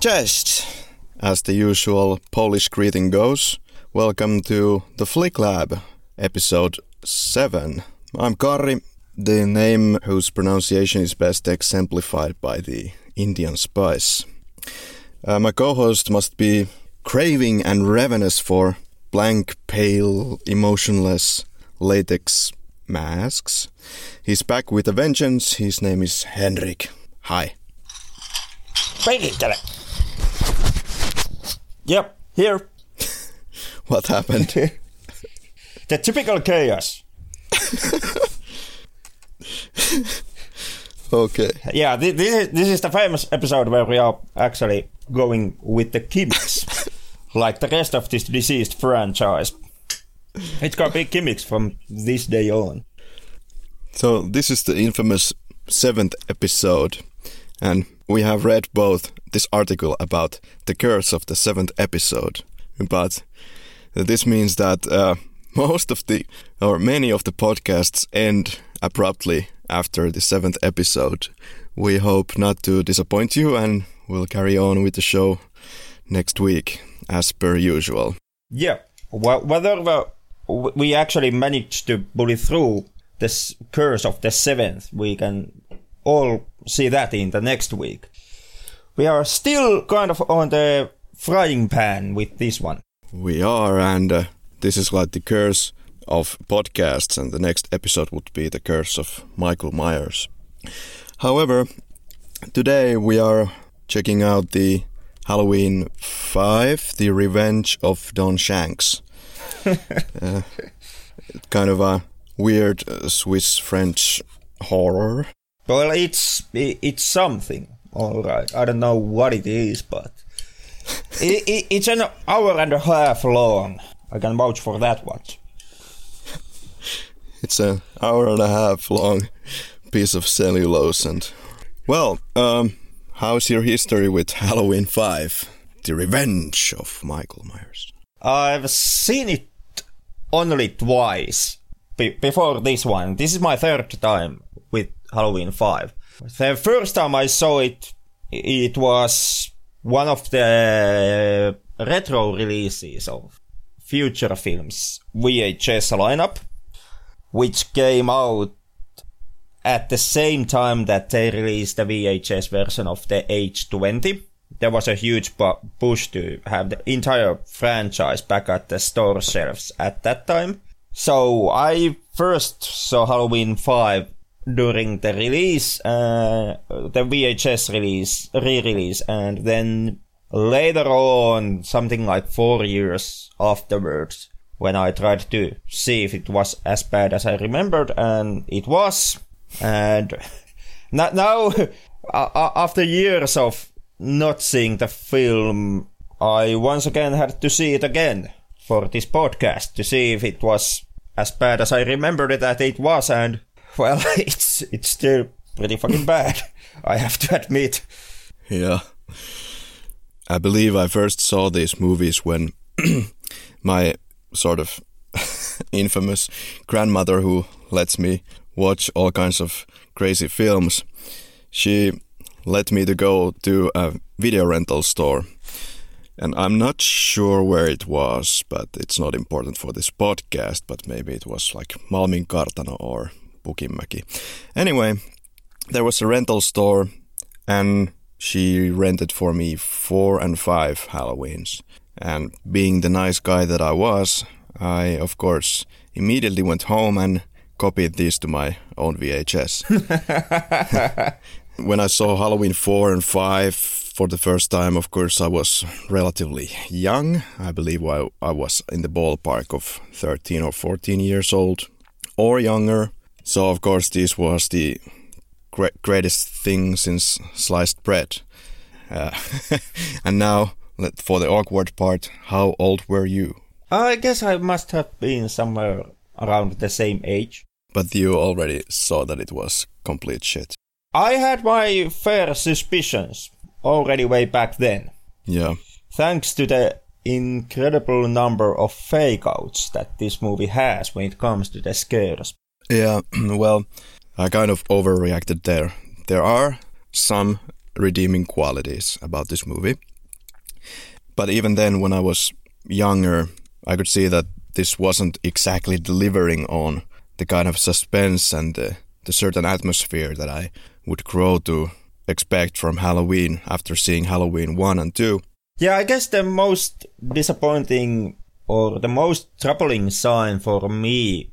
Cześć! As the usual Polish greeting goes, welcome to the Flick Lab, episode 7. I'm Kari, the name whose pronunciation is best exemplified by the Indian spice. Uh, my co host must be craving and ravenous for blank, pale, emotionless latex masks. He's back with a vengeance. His name is Henrik. Hi. Yep, here. What happened? Here? The typical chaos. okay. Yeah, thi- this is, this is the famous episode where we are actually going with the gimmicks. like the rest of this deceased franchise. It's gonna be gimmicks from this day on. So, this is the infamous seventh episode, and we have read both this article about the curse of the seventh episode, but this means that uh, most of the, or many of the podcasts end abruptly after the seventh episode. We hope not to disappoint you, and we'll carry on with the show next week, as per usual. Yeah, well, whether the, we actually managed to bully through this curse of the seventh, we can all see that in the next week. We are still kind of on the frying pan with this one. We are, and uh, this is like the curse of podcasts, and the next episode would be the curse of Michael Myers. However, today we are checking out the Halloween 5, The Revenge of Don Shanks. uh, kind of a weird uh, Swiss French horror. Well, it's it's something, all right. I don't know what it is, but i i it's an hour and a half long. I can vouch for that one. It's an hour and a half long piece of cellulose and well, um how's your history with Halloween 5? The Revenge of Michael Myers. I've seen it only twice be- before this one. This is my third time with Halloween 5. The first time I saw it, it was one of the retro releases of Future Films VHS lineup, which came out at the same time that they released the VHS version of the H20. There was a huge push to have the entire franchise back at the store shelves at that time. So I first saw Halloween 5 during the release, uh, the VHS release, re-release, and then later on, something like four years afterwards, when I tried to see if it was as bad as I remembered, and it was. And now, after years of not seeing the film, I once again had to see it again for this podcast to see if it was as bad as I remembered it that it was, and well, it's it's still pretty fucking bad. I have to admit. Yeah. I believe I first saw these movies when my sort of infamous grandmother who lets me watch all kinds of crazy films, she let me to go to a video rental store. And I'm not sure where it was, but it's not important for this podcast, but maybe it was like Malminkartano or Pukinmäki. Anyway, there was a rental store and she rented for me four and five Halloweens. And being the nice guy that I was, I, of course, immediately went home and copied these to my own VHS. when I saw Halloween 4 and 5 for the first time, of course, I was relatively young. I believe I, I was in the ballpark of 13 or 14 years old or younger. So, of course, this was the gre- greatest thing since sliced bread. Uh, and now, let- for the awkward part, how old were you? I guess I must have been somewhere around the same age. but you already saw that it was complete shit. I had my fair suspicions already way back then. Yeah. Thanks to the incredible number of fake outs that this movie has when it comes to the scares. Yeah, well, I kind of overreacted there. There are some redeeming qualities about this movie. But even then, when I was younger, I could see that this wasn't exactly delivering on the kind of suspense and the, the certain atmosphere that I would grow to expect from Halloween after seeing Halloween 1 and 2. Yeah, I guess the most disappointing or the most troubling sign for me,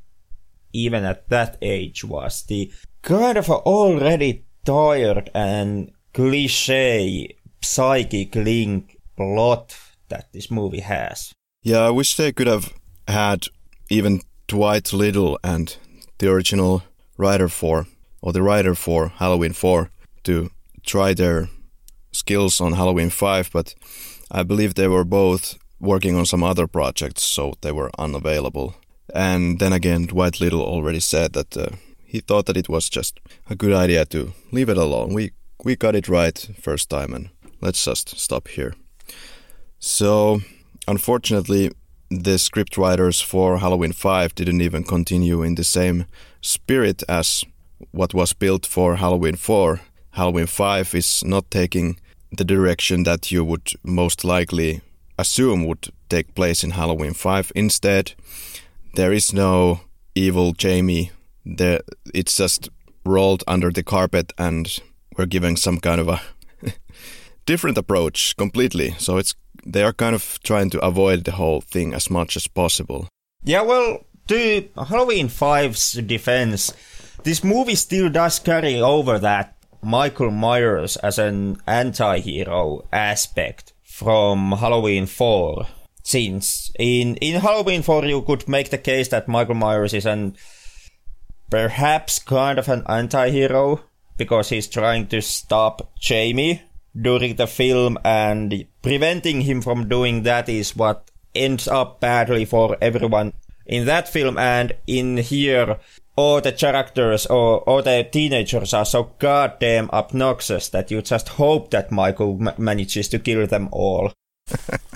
even at that age, was the kind of already tired and cliche psychic link plot that this movie has. Yeah, I wish they could have had even Dwight Little and the original writer for, or the writer for Halloween 4 to try their skills on Halloween 5, but I believe they were both working on some other projects, so they were unavailable. And then again, Dwight Little already said that uh, he thought that it was just a good idea to leave it alone. We we got it right first time, and let's just stop here. So, unfortunately, the script writers for Halloween 5 didn't even continue in the same spirit as what was built for Halloween 4. Halloween 5 is not taking the direction that you would most likely assume would take place in Halloween 5. Instead, there is no evil Jamie. There, it's just rolled under the carpet and we're giving some kind of a different approach completely. So it's they are kind of trying to avoid the whole thing as much as possible. Yeah, well, to Halloween 5's defense, this movie still does carry over that Michael Myers as an anti-hero aspect from Halloween 4. Since in, in Halloween 4 you could make the case that Michael Myers is an perhaps kind of an anti-hero because he's trying to stop Jamie during the film and preventing him from doing that is what ends up badly for everyone in that film and in here all the characters or all the teenagers are so goddamn obnoxious that you just hope that Michael ma- manages to kill them all.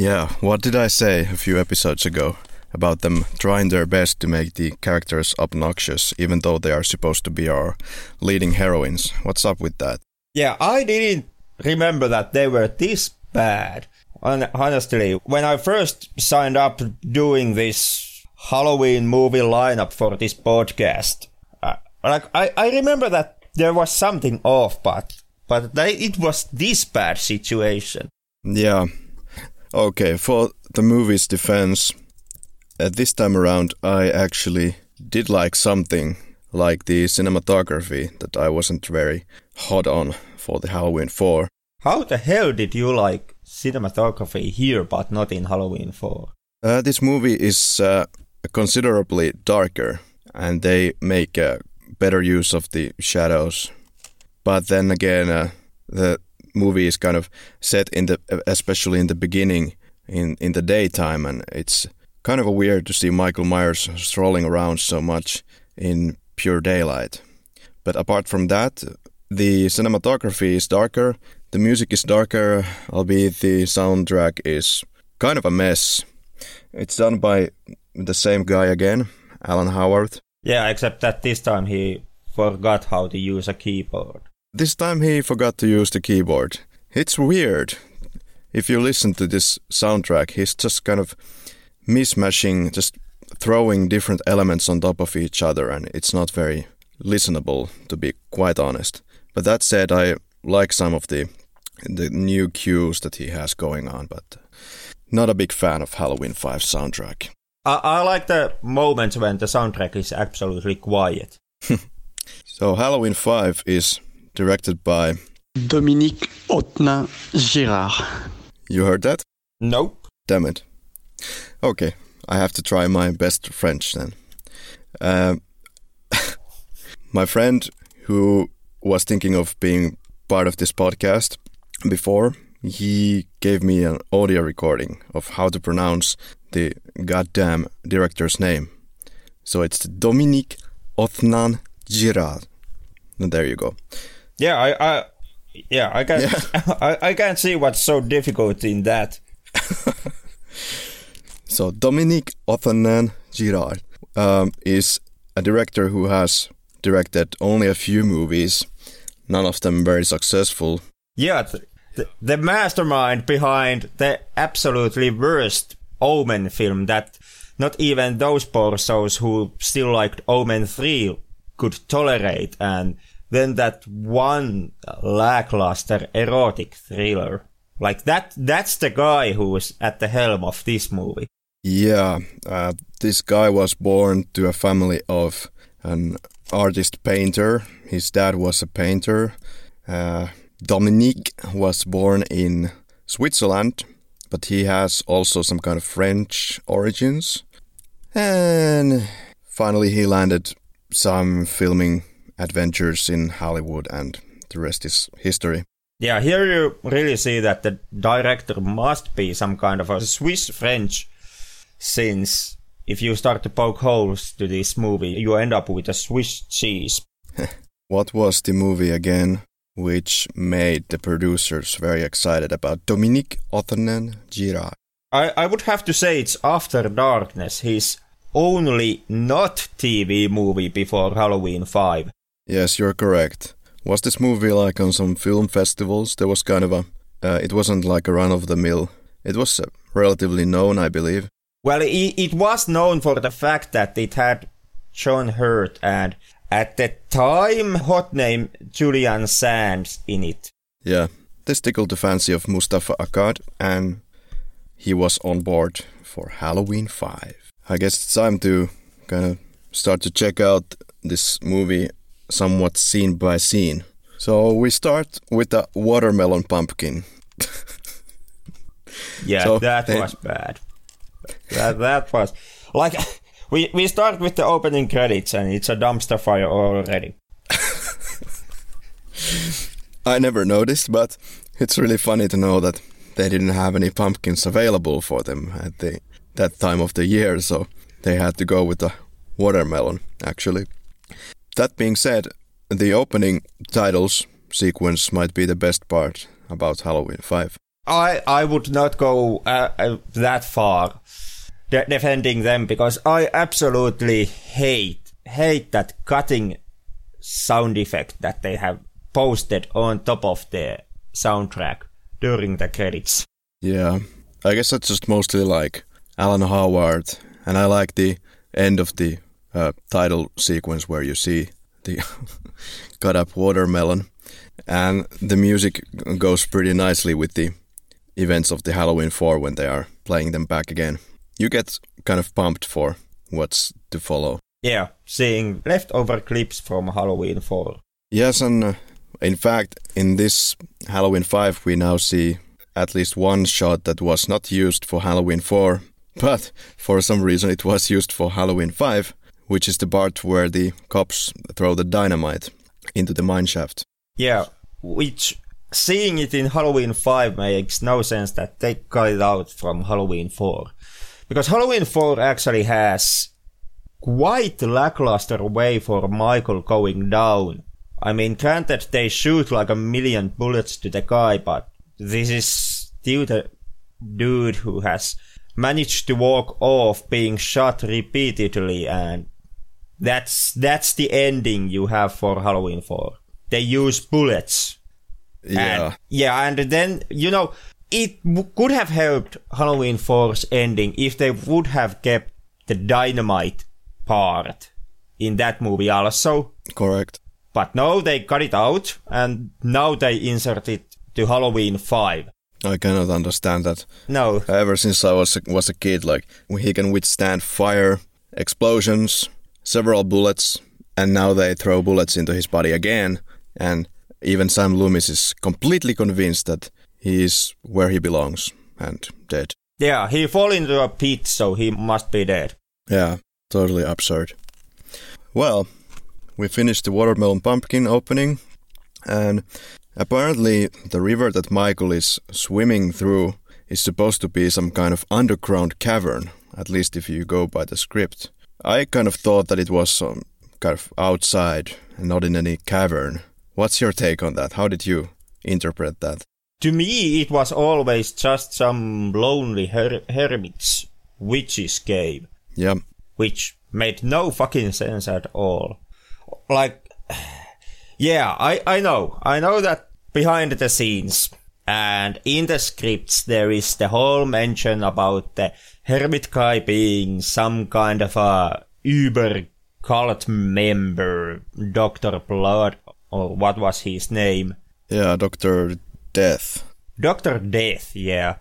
yeah, what did I say a few episodes ago? about them trying their best to make the characters obnoxious, even though they are supposed to be our leading heroines. What's up with that? Yeah, I didn't remember that they were this bad. Honestly, when I first signed up doing this Halloween movie lineup for this podcast, uh, like I, I remember that there was something off, but but they, it was this bad situation. Yeah. Okay, for the movie's defense, at this time around, I actually did like something like the cinematography that I wasn't very hot on for the Halloween 4. How the hell did you like cinematography here but not in Halloween 4? Uh, this movie is uh, considerably darker and they make a better use of the shadows. But then again, uh, the movie is kind of set in the, especially in the beginning, in, in the daytime, and it's kind of weird to see Michael Myers strolling around so much in pure daylight. But apart from that, the cinematography is darker, the music is darker, albeit the soundtrack is kind of a mess. It's done by the same guy again, Alan Howarth. Yeah, except that this time he forgot how to use a keyboard. This time he forgot to use the keyboard. It's weird. If you listen to this soundtrack, he's just kind of mishmashing, just throwing different elements on top of each other, and it's not very listenable, to be quite honest. But that said, I like some of the the new cues that he has going on, but not a big fan of Halloween 5 soundtrack. I, I like the moments when the soundtrack is absolutely quiet. so Halloween 5 is directed by Dominique Otna Girard. You heard that? Nope. Damn it. Okay, I have to try my best French then. Uh, my friend who was thinking of being part of this podcast before, he gave me an audio recording of how to pronounce the goddamn director's name. So it's Dominique Othnan Girard. There you go. Yeah, I, I yeah, I can I, I can't see what's so difficult in that. So Dominique Othnan Girard um, is a director who has directed only a few movies, none of them very successful. Yeah, the, the, the mastermind behind the absolutely worst Omen film that not even those porsos who still liked Omen 3 could tolerate, and then that one lackluster erotic thriller. Like that, that's the guy who was at the helm of this movie. Yeah, uh, this guy was born to a family of an artist painter. His dad was a painter. Uh, Dominique was born in Switzerland, but he has also some kind of French origins. And finally, he landed some filming adventures in Hollywood, and the rest is history. Yeah, here you really see that the director must be some kind of a Swiss French, since if you start to poke holes to this movie, you end up with a Swiss cheese. What was the movie again which made the producers very excited about Dominique Othnen Girard? I, I would have to say it's After Darkness, his only not TV movie before Halloween 5. Yes, you're correct. Was this movie like on some film festivals? There was kind of a. Uh, it wasn't like a run of the mill. It was uh, relatively known, I believe. Well, it, it was known for the fact that it had John Hurt and at the time hot name Julian Sands in it. Yeah, this tickled the fancy of Moustapha Akkad, and he was on board for Halloween 5. I guess it's time to kind of start to check out this movie somewhat scene by scene. So we start with the watermelon pumpkin. Yeah, So that they- was bad. That that was like we we start with the opening credits and it's a dumpster fire already. I never noticed, but it's really funny to know that they didn't have any pumpkins available for them at the that time of the year, so they had to go with the watermelon actually. That being said, the opening titles sequence might be the best part about Halloween 5. I I would not go uh, uh, that far de- defending them because I absolutely hate hate that cutting sound effect that they have posted on top of the soundtrack during the credits. Yeah, I guess that's just mostly like Alan Howarth, and I like the end of the uh, title sequence where you see the cut up watermelon, and the music goes pretty nicely with the events of the Halloween 4 when they are playing them back again. You get kind of pumped for what's to follow. Yeah, seeing leftover clips from Halloween 4. Yes, and uh, in fact, in this Halloween 5, we now see at least one shot that was not used for Halloween 4, but for some reason it was used for Halloween 5, which is the part where the cops throw the dynamite into the mine shaft. Yeah, which seeing it in Halloween 5 makes no sense that they cut it out from Halloween 4. Because Halloween 4 actually has quite a lackluster way for Michael going down. I mean, granted, they shoot like a million bullets to the guy, but this is still the dude who has managed to walk off being shot repeatedly and that's that's the ending you have for Halloween 4. They use bullets. Yeah, And, yeah, and then, you know, it w- could have helped Halloween 4's ending if they would have kept the dynamite part in that movie also. correct. But no, they cut it out, and now they insert it to Halloween 5. I cannot understand that. No, Ever since I was a, was a kid, like he can withstand fire, explosions, several bullets, and now they throw bullets into his body again. And even Sam Loomis is completely convinced that he is where he belongs and dead. yeah, he fall into a pit, so he must be dead. Yeah, totally absurd. Well, we finished the watermelon pumpkin opening, and apparently the river that Michael is swimming through is supposed to be some kind of underground cavern, at least if you go by the script. I kind of thought that it was um, kind of outside and not in any cavern. What's your take on that? How did you interpret that? To me, it was always just some lonely her- hermit's witch's cave, Yeah, which made no fucking sense at all. Like, yeah, I, I know. I know that behind the scenes and in the scripts there is the whole mention about the hermit guy being some kind of a uber cult member, Dr. Blood, or what was his name? yeah, Doctor Death. Doctor Death, yeah.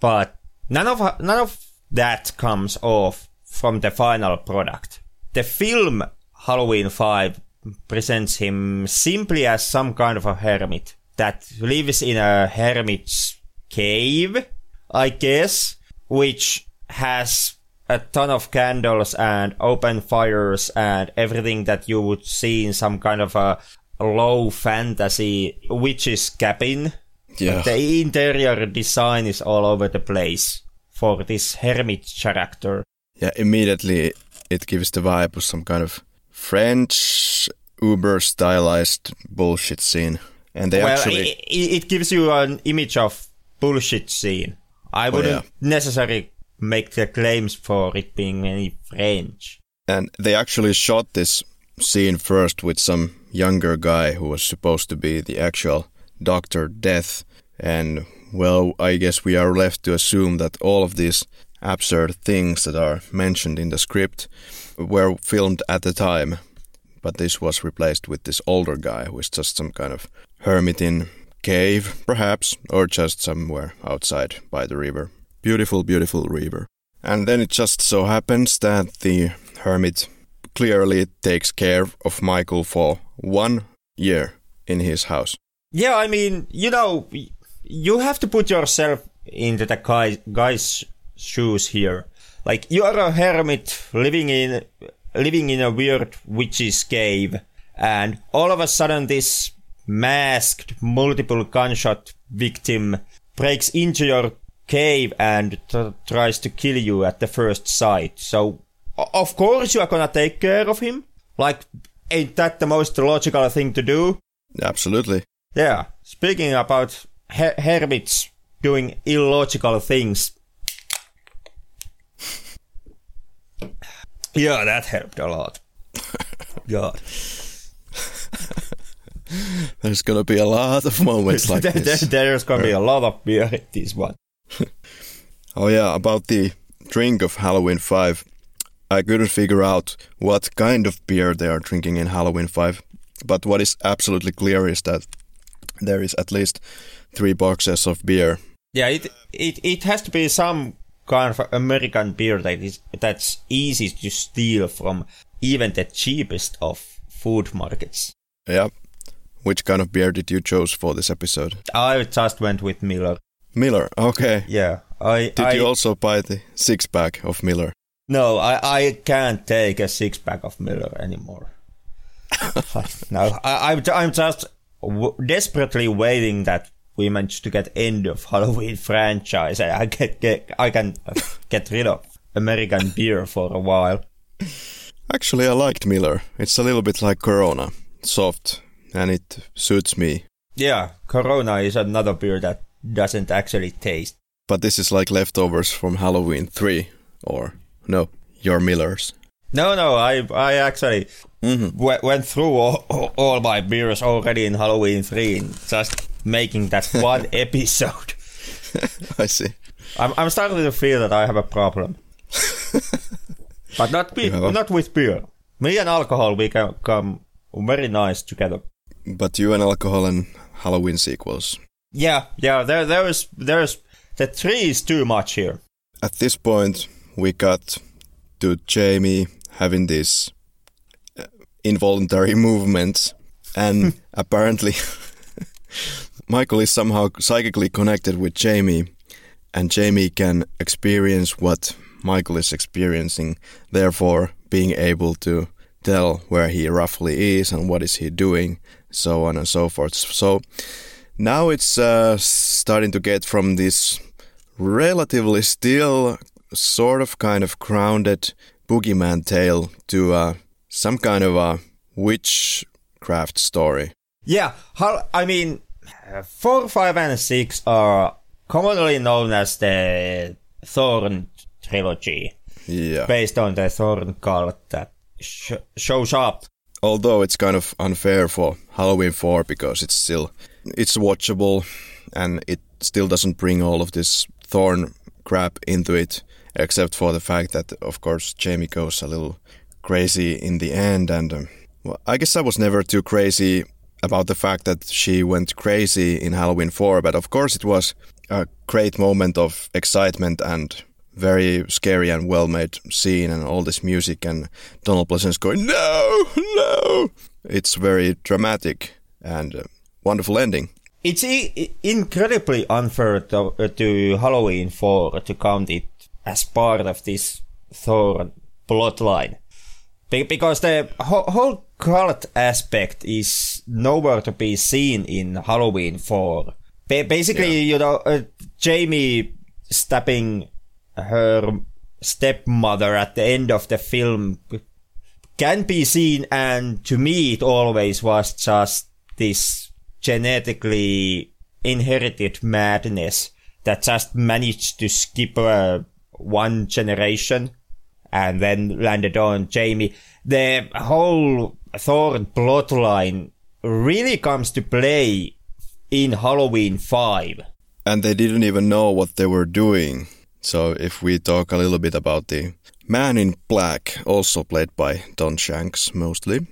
But none of none of that comes off from the final product. The film Halloween 5 presents him simply as some kind of a hermit that lives in a hermit's cave, I guess, which has a ton of candles and open fires and everything that you would see in some kind of a low fantasy witch's cabin. Yeah, The interior design is all over the place for this hermit character. yeah. Immediately, it gives the vibe of some kind of French uber stylized bullshit scene, and they well, actually. i- i- it gives you an image of bullshit scene. I oh, wouldn't yeah. necessarily make the claims for it being any French. And they actually shot this scene first with some younger guy who was supposed to be the actual Doctor Death. And, well, I guess we are left to assume that all of these absurd things that are mentioned in the script were filmed at the time. But this was replaced with this older guy who is just some kind of hermit in cave, perhaps, or just somewhere outside by the river. Beautiful, beautiful river. And then it just so happens that the hermit clearly takes care of Michael for one year in his house. Yeah, I mean, you know, you have to put yourself into the guy, guy's shoes here. Like, you are a hermit living in living in a weird witch's cave, and all of a sudden this masked multiple gunshot victim breaks into your cave and t- tries to kill you at the first sight. So, of course you are gonna take care of him. Like, ain't that the most logical thing to do? Absolutely. Yeah, speaking about her- hermits doing illogical things. Yeah, that helped a lot. God. There's gonna be a lot of moments like There- this. there- there's gonna be a lot of beer in this one. Oh yeah, about the drink of Halloween 5. I couldn't figure out what kind of beer they are drinking in Halloween 5. But what is absolutely clear is that there is at least three boxes of beer. Yeah, it, it, it has to be some kind of American beer that is that's easy to steal from even the cheapest of food markets. Yeah. Which kind of beer did you choose for this episode? I just went with Miller. Miller. Okay. Yeah, I Did I, you also buy the six pack of Miller? No, I, I can't take a six pack of Miller anymore. no, I, I'm, I'm just w- desperately waiting that we manage to get end of Halloween franchise. I get, get I can get rid of American beer for a while. Actually, I liked Miller. It's a little bit like Corona, soft, and it suits me. Yeah, Corona is another beer that doesn't actually taste. But this is like leftovers from Halloween 3, or no, your Millers. No, no, I I actually Mhm. w- went through all, all- all my beers already in Halloween 3, in just making that one episode. I see. I'm, I'm starting to feel that I have a problem. but not be- not with beer. Me and alcohol, we can come very nice together. But you and alcohol and Halloween sequels. Yeah, yeah. There, there's, there's the tree is too much here. At this point, we got to Jamie having these uh, involuntary movements, and apparently, Michael is somehow psychically connected with Jamie, and Jamie can experience what Michael is experiencing, therefore, being able to tell where he roughly is and what is he doing, so on and so forth. So now it's uh, starting to get from this relatively still sort of kind of grounded boogeyman tale to uh, some kind of a witchcraft story. Yeah, how, I mean, 4, 5, and 6 are commonly known as the Thorn trilogy, Yeah. based on the Thorn cult that sh- shows up. Although it's kind of unfair for Halloween 4 because it's still it's watchable and it still doesn't bring all of this thorn crap into it except for the fact that of course Jamie goes a little crazy in the end and um, well, I guess I was never too crazy about the fact that she went crazy in Halloween 4 but of course it was a great moment of excitement and very scary and well made scene and all this music and Donald Pleasence going no no it's very dramatic and uh, wonderful ending It's I- incredibly unfair to, uh, to Halloween 4 to count it as part of this Thorn plotline. Be- because the ho- whole cult aspect is nowhere to be seen in Halloween 4. Ba- basically, you know, uh, Jamie stabbing her stepmother at the end of the film can be seen, and to me, it always was just this genetically inherited madness that just managed to skip uh, one generation and then landed on Jamie. The whole Thorn plotline really comes to play in Halloween 5. and they didn't even know what they were doing so if we talk a little bit about the man in black also played by Don Shanks mostly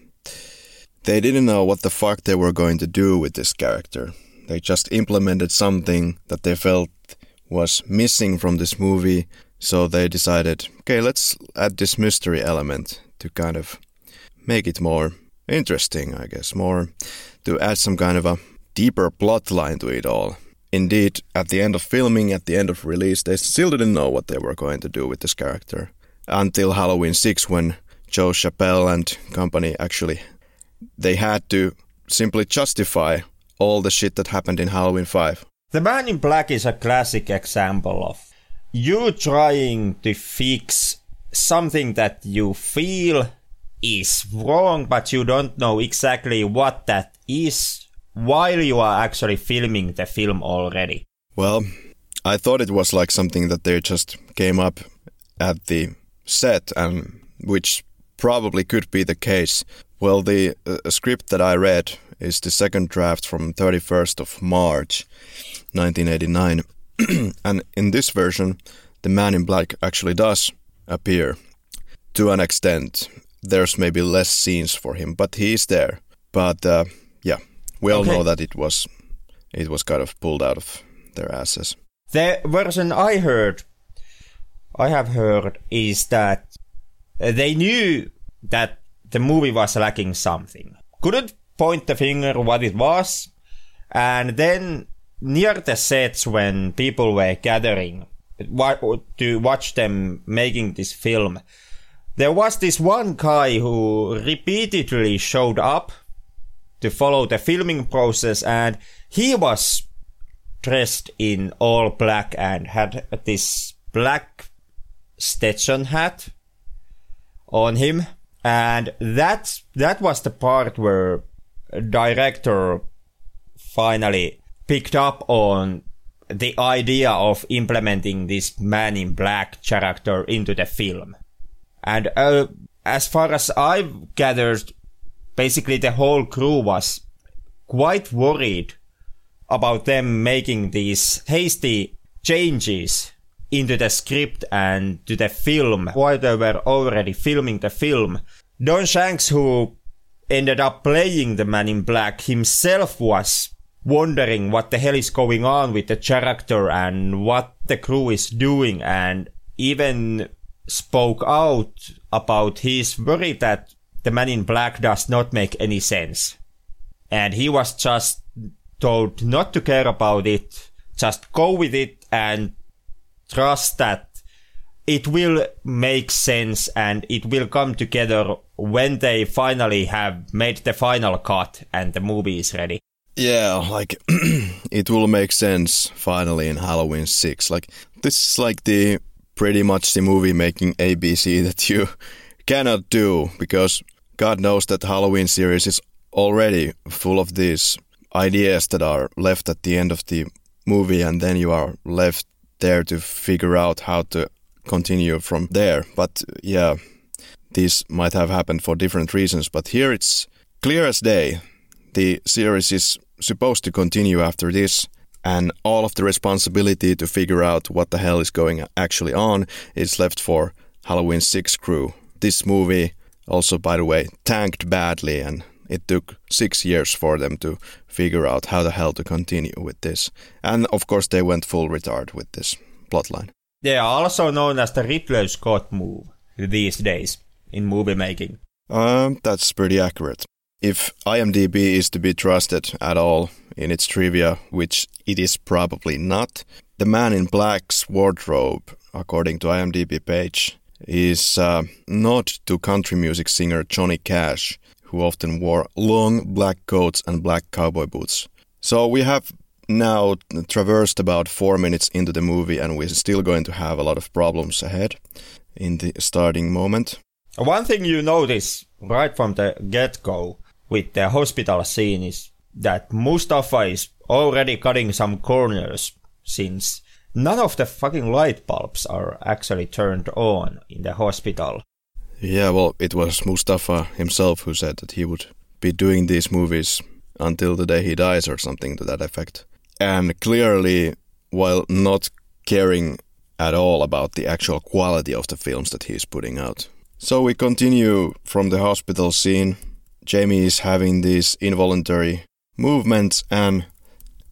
they didn't know what the fuck they were going to do with this character they just implemented something that they felt was missing from this movie so they decided okay let's add this mystery element to kind of make it more interesting, I guess, more to add some kind of a deeper plot line to it all. Indeed, at the end of filming, at the end of release, they still didn't know what they were going to do with this character until Halloween 6 when Joe Chappelle and company actually they had to simply justify all the shit that happened in Halloween 5. The Man in Black is a classic example of you trying to fix something that you feel is wrong, but you don't know exactly what that is while you are actually filming the film already. Well, I thought it was like something that they just came up at the set, and which probably could be the case. Well, the uh, script that I read is the second draft from 31st of March, 1989, and in this version, the Man in Black actually does appear to an extent. There's maybe less scenes for him, but he is there. But uh, we all Okay. know that it was it was kind of pulled out of their asses. The version I heard, I have heard, is that they knew that the movie was lacking something. Couldn't point the finger what it was, and then near the sets when people were gathering to watch them making this film, there was this one guy who repeatedly showed up to follow the filming process, and he was dressed in all black and had this black Stetson hat on him. And that, that was the part where director finally picked up on the idea of implementing this man in black character into the film. And uh, as far as I've gathered, basically the whole crew was quite worried about them making these hasty changes into the script and to the film while they were already filming the film. Don Shanks, who ended up playing the Man in Black himself, was wondering what the hell is going on with the character and what the crew is doing, and even spoke out about his worry that the Man in Black does not make any sense. And he was just told not to care about it, just go with it and trust that it will make sense and it will come together when they finally have made the final cut and the movie is ready. Yeah, like it will make sense finally in Halloween 6. Like this is like the pretty much the movie making ABC that you cannot do because God knows that Halloween series is already full of these ideas that are left at the end of the movie and then you are left there to figure out how to continue from there. But yeah, these might have happened for different reasons, but here it's clear as day. The series is supposed to continue after this, and all of the responsibility to figure out what the hell is going actually on is left for Halloween 6 crew. This movie also, by the way, tanked badly, and it took six years for them to figure out how the hell to continue with this. And of course, they went full retard with this plotline. They are also known as the Ridley Scott move these days in movie making. Um, that's pretty accurate. If IMDb is to be trusted at all in its trivia, which it is probably not, the man in black's wardrobe, according to IMDb page, is uh, not to country music singer Johnny Cash, who often wore long black coats and black cowboy boots. So we have now traversed about four minutes into the movie, and we're still going to have a lot of problems ahead in the starting moment. One thing you notice right from the get go with the hospital scene is that Moustapha is already cutting some corners since none of the fucking light bulbs are actually turned on in the hospital. Yeah, well, it was Moustapha himself who said that he would be doing these movies until the day he dies or something to that effect. And clearly, while not caring at all about the actual quality of the films that he's putting out. So we continue from the hospital scene. Jamie is having these involuntary movements, and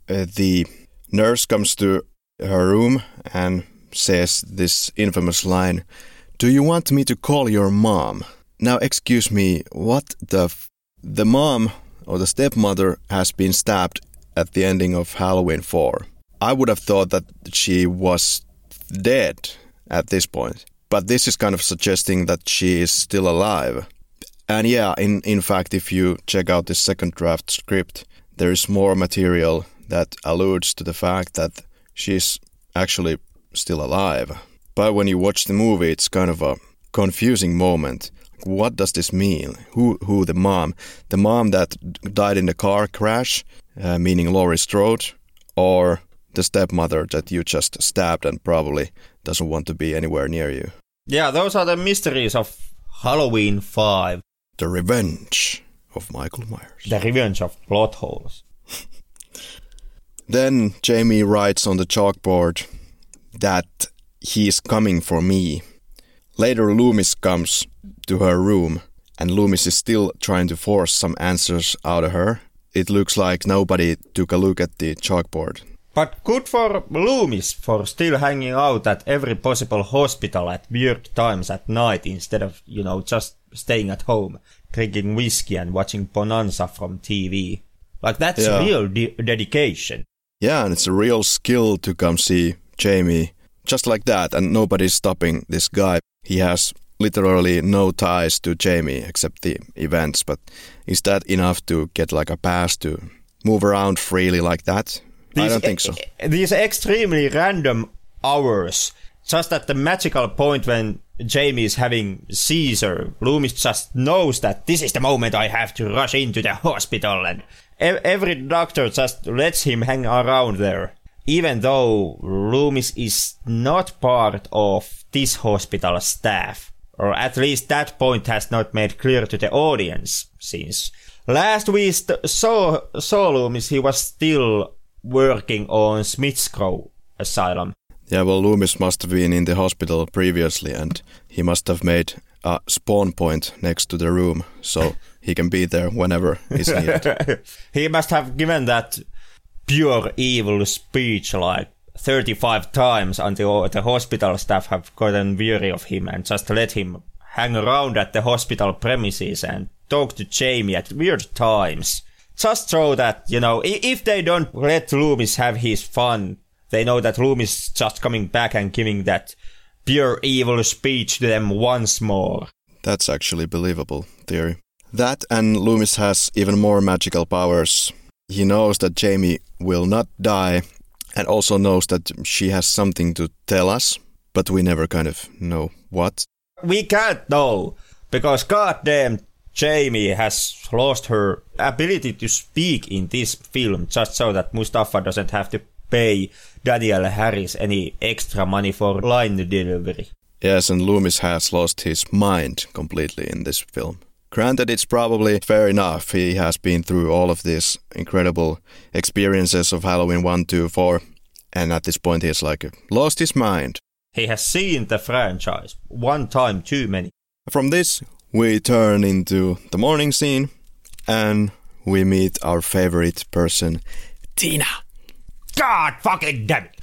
uh, the nurse comes to her room and says this infamous line Do you want me to call your mom? Now, excuse me, what the. F- the mom or the stepmother has been stabbed at the ending of Halloween 4. I would have thought that she was dead at this point, but this is kind of suggesting that she is still alive. And yeah, in, in fact, if you check out the second draft script, there is more material that alludes to the fact that she's actually still alive. But when you watch the movie, it's kind of a confusing moment. What does this mean? Who, who the mom? The mom that died in the car crash uh, meaning Laurie Strode, or the stepmother that you just stabbed and probably doesn't want to be anywhere near you. Yeah, those are the mysteries of Halloween 5. The Revenge of Michael Myers. The Revenge of Plot Holes. Then Jamie writes on the chalkboard that he is coming for me. Later, Loomis comes to her room, and Loomis is still trying to force some answers out of her it looks like nobody took a look at the chalkboard. But good for Loomis for still hanging out at every possible hospital at weird times at night instead of, you know, just staying at home, drinking whiskey and watching Bonanza from TV. Like, that's yeah. real de- dedication. Yeah, and it's a real skill to come see Jamie just like that, and nobody's stopping this guy. He has literally no ties to Jamie except the events, but is that enough to get like a pass to move around freely like that? These I don't think so. these extremely random hours, just at the magical point when Jamie is having seizure, Loomis just knows that this is the moment I have to rush into the hospital, and every doctor just lets him hang around there. Even though Loomis is not part of this hospital staff, or at least that point has not made clear to the audience, since last we st- saw, saw Loomis, he was still working on Smith's Grove Asylum. Yeah, well, Loomis must have been in the hospital previously, and he must have made a spawn point next to the room, so he can be there whenever he's needed. he must have given that pure evil speech like 35 times until the hospital staff have gotten weary of him and just let him hang around at the hospital premises and talk to Jamie at weird times. Just so that, you know, if they don't let Loomis have his fun, they know that Loomis is just coming back and giving that pure evil speech to them once more. That's actually believable theory. That and Loomis has even more magical powers. He knows that Jamie will not die and also knows that she has something to tell us. but we never kind of know what. We can't know because goddamn Jamie has lost her ability to speak in this film just so that Moustapha doesn't have to pay Danielle Harris any extra money for line delivery. Yes, and Loomis has lost his mind completely in this film. Granted, it's probably fair enough. He has been through all of these incredible experiences of Halloween 1, 2, 4, and at this point he's like lost his mind. He has seen the franchise one time too many. From this, we turn into the morning scene and we meet our favorite person, Tina. God fucking damn it!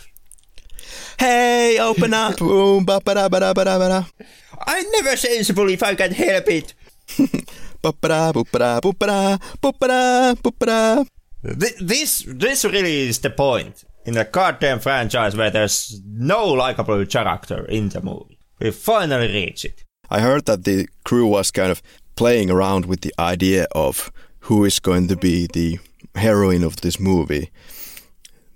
Hey, open up! Boom, ba ba da ba da ba da ba da. I'm never sensible if I can help it. This this really is the point in a goddamn franchise where there's no likable character in the movie. We finally reach it. I heard that the crew was kind of playing around with the idea of who is going to be the heroine of this movie.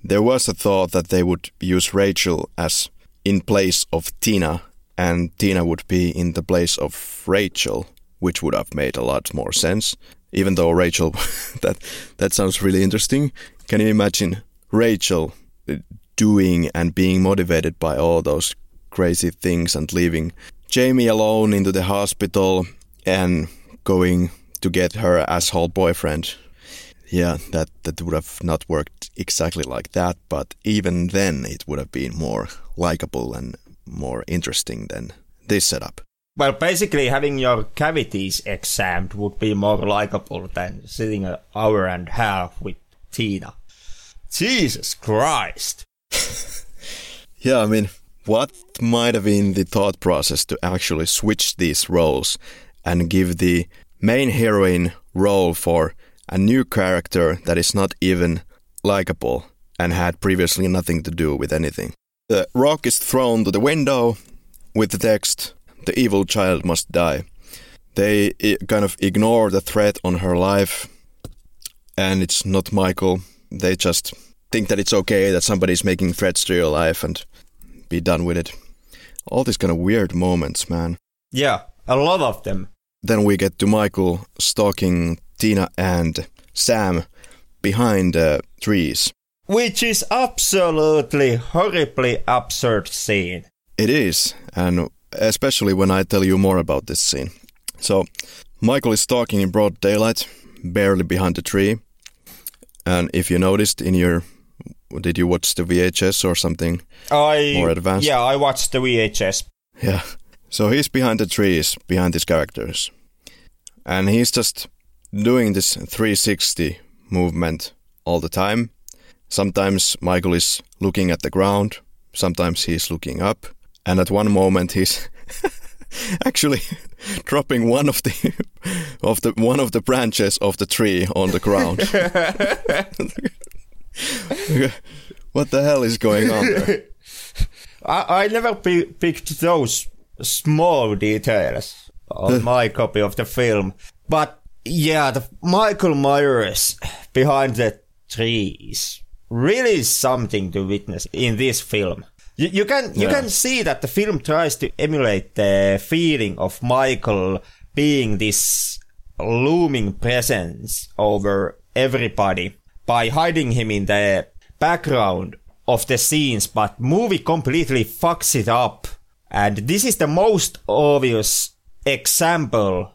There was a thought that they would use Rachel as in place of Tina, and Tina would be in the place of Rachel, which would have made a lot more sense. Even though Rachel, that that sounds really interesting. Can you imagine Rachel uh, doing and being motivated by all those crazy things and leaving Jamie alone into the hospital and going to get her asshole boyfriend. Yeah, that that would have not worked exactly like that, but even then it would have been more likable and more interesting than this setup. Well, basically, having your cavities examined would be more likable than sitting an hour and a half with Tina. Jesus Christ. Yeah, I mean, what might have been the thought process to actually switch these roles and give the main heroine role for a new character that is not even likable and had previously nothing to do with anything? The rock is thrown to the window with the text, The evil child must die. They kind of ignore the threat on her life, and it's not Michael. They just think that it's okay that somebody's making threats to your life and be done with it. All these kind of weird moments, man. Yeah, a lot of them. Then we get to Michael stalking Tina and Sam behind uh, trees. Which is absolutely horribly absurd scene. It is, and especially when I tell you more about this scene. So, Michael is talking in broad daylight, barely behind the tree. And if you noticed in your. Did you watch the VHS or something? I More advanced? Yeah, I watched the VHS. Yeah. So he's behind the trees, behind these characters. And he's just doing this 360 movement all the time. Sometimes Michael is looking at the ground, sometimes he's looking up, and at one moment he's actually dropping one of the of the one of the branches of the tree on the ground. what the hell is going on there? I, I never pi picked those small details on my copy of the film. But yeah, the Michael Myers behind the trees really is something to witness in this film. You, you can you Yeah. can see that the film tries to emulate the feeling of Michael being this looming presence over everybody by hiding him in the background of the scenes, but movie completely fucks it up. And this is the most obvious example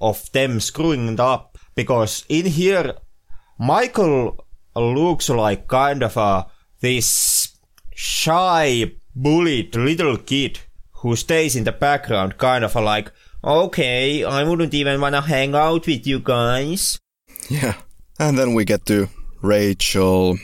of them screwing it up because in here Michael looks like kind of a this shy bullied little kid who stays in the background kind of like okay I wouldn't even wanna hang out with you guys Yeah. And then we get to Rachel.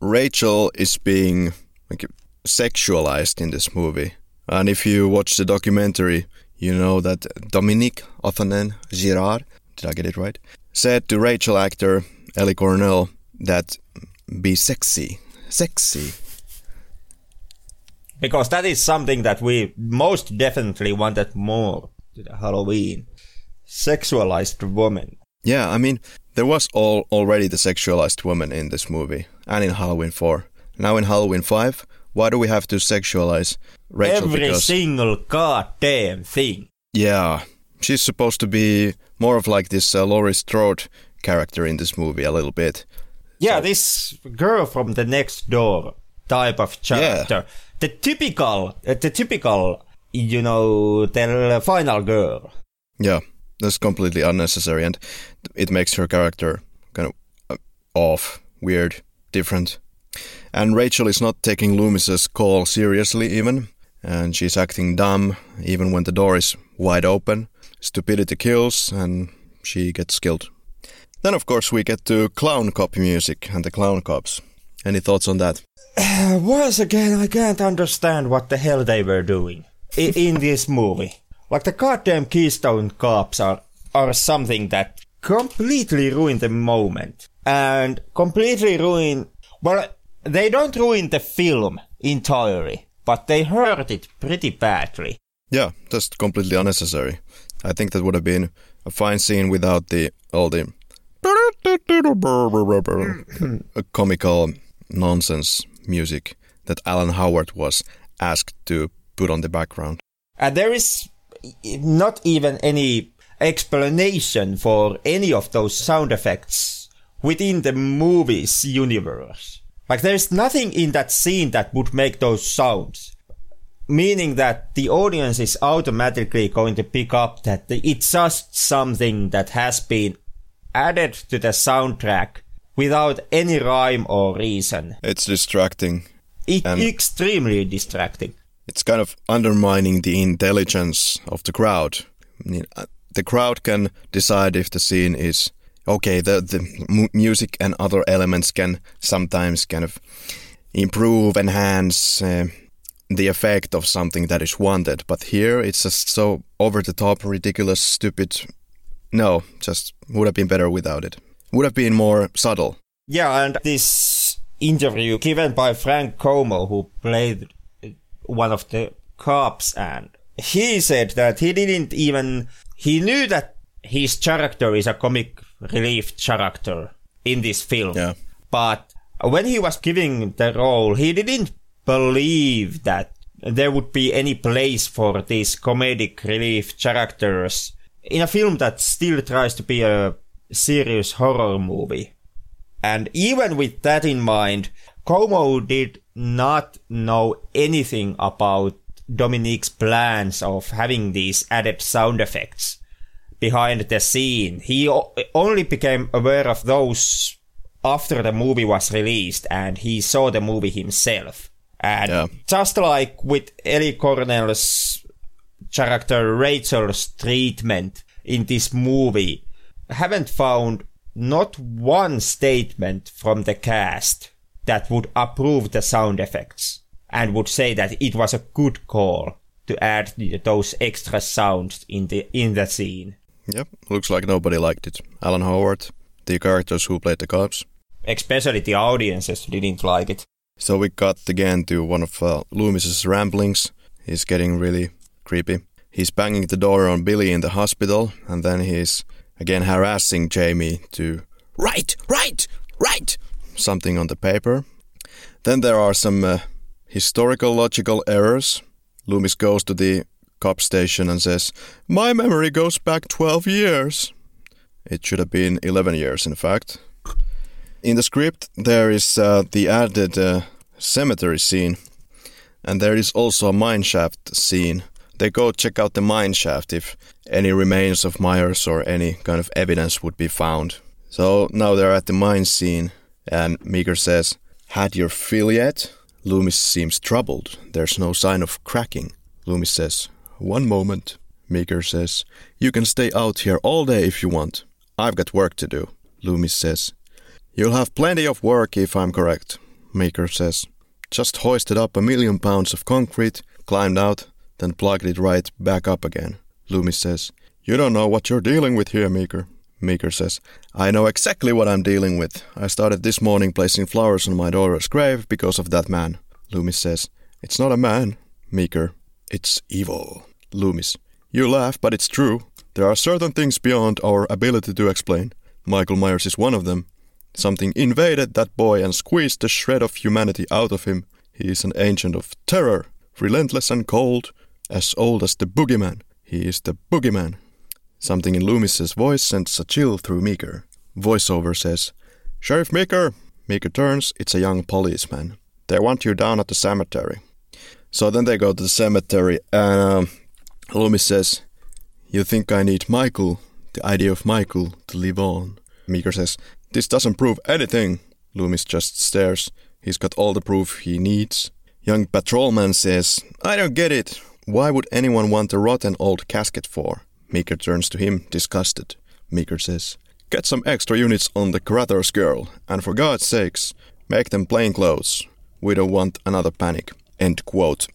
Rachel is being like sexualized in this movie. And if you watch the documentary, you know that Dominique Othanen Girard, did I get it right? Said to Rachel actor Ellie Cornell that be sexy. Sexy. Because that is something that we most definitely wanted more to the Halloween sexualized woman Yeah, I mean, there was all already the sexualized woman in this movie and in Halloween 4. Now in Halloween 5, why do we have to sexualize Rachel? Every because single goddamn thing. yeah, she's supposed to be more of like this uh, Laurie Strode character in this movie a little bit. Yeah, this girl from the next door type of character. The typical, uh, the typical, you know, the final girl. Yeah, that's completely unnecessary, and it makes her character kind of uh, off, weird, different. And Rachel is not taking Loomis's call seriously, even, and she's acting dumb even when the door is wide open. Stupidity kills, and she gets killed. Then, of course, we get to clown cop music and the clown cops. Any thoughts on that? Once again, I can't understand what the hell they were doing in, in this movie. Like the goddamn Keystone Cops are are something that completely ruin the moment and completely ruin. Well, they don't ruin the film entirely, but they hurt it pretty badly. Yeah, just completely unnecessary. I think that would have been a fine scene without the all the comical nonsense music that Alan Howarth was asked to put on the background. And there is not even any explanation for any of those sound effects within the movie's universe. Like there's nothing in that scene that would make those sounds. Meaning that the audience is automatically going to pick up that it's just something that has been added to the soundtrack without any rhyme or reason. It's distracting. It, And- extremely distracting. It's kind of undermining the intelligence of the crowd. I mean, uh, The crowd can decide if the scene is okay. The the mu- music and other elements can sometimes kind of improve, enhance uh, the effect of something that is wanted. But here it's just so over the top, ridiculous, stupid. No, just would have been better without it. Would have been more subtle. Yeah, and this interview given by Frank Como, who played uh, one of the cops, and he said that he didn't even he knew that his character is a comic relief character in this film. Yeah. But when he was giving the role, he didn't believe that there would be any place for these comedic relief characters in a film that still tries to be a serious horror movie. And even with that in mind, Como did not know anything about Dominique's plans of having these added sound effects behind the scene. He o- only became aware of those after the movie was released and he saw the movie himself. And Yeah. just like with Ellie Cornell's character Rachel's treatment in this movie, haven't found not one statement from the cast that would approve the sound effects and would say that it was a good call to add those extra sounds in the in the scene. Yep, looks like nobody liked it. Alan Howarth, the characters who played the cops. Especially the audiences didn't like it. So we got again to one of uh, Loomis's ramblings. He's getting really creepy. He's banging the door on Billy in the hospital, and then he's again harassing Jamie to write, write, write something on the paper. Then there are some uh, historical logical errors. Loomis goes to the cop station and says, My memory goes back 12 years. It should have been 11 years, in fact. In the script, there is uh, the added uh, cemetery scene, and there is also a mine shaft scene. They go check out the mine shaft if any remains of Myers or any kind of evidence would be found. So now they're at the mine scene, and Meeker says, Had your fill yet? Loomis seems troubled. There's no sign of cracking. Loomis says, One moment. Meeker says, You can stay out here all day if you want. I've got work to do. Loomis says, You'll have plenty of work if I'm correct, Meeker says. Just hoisted up a million pounds of concrete, climbed out, then plugged it right back up again. Loomis says, You don't know what you're dealing with here, Meeker. Meeker says, I know exactly what I'm dealing with. I started this morning placing flowers on my daughter's grave because of that man. Loomis says, It's not a man, Meeker. It's evil. Loomis, you laugh, but it's true. There are certain things beyond our ability to explain. Michael Myers is one of them. Something invaded that boy and squeezed the shred of humanity out of him. He is an ancient of terror, relentless and cold, as old as the boogeyman. He is the boogeyman. Something in Loomis's voice sends a chill through Meeker. Voiceover says, Sheriff Meeker. Meeker turns, it's a young policeman. They want you down at the cemetery. So then they go to the cemetery, and um, Loomis says, You think I need Michael, the idea of Michael, to live on? Meeker says, This doesn't prove anything. Loomis just stares. He's got all the proof he needs. Young patrolman says, I don't get it. Why would anyone want a rotten old casket for? Meeker turns to him, disgusted. Meeker says, Get some extra units on the Kratos girl, and for God's sakes, make them plain clothes. We don't want another panic. End quote.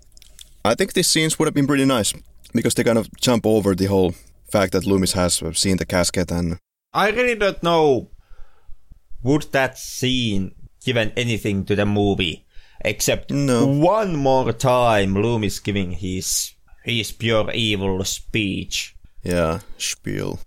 I think these scenes would have been pretty nice, because they kind of jump over the whole fact that Loomis has uh, seen the casket and. I really don't know. Would that scene given anything to the movie? Except No. one more time Loomis giving his his pure evil speech. Yeah, spiel.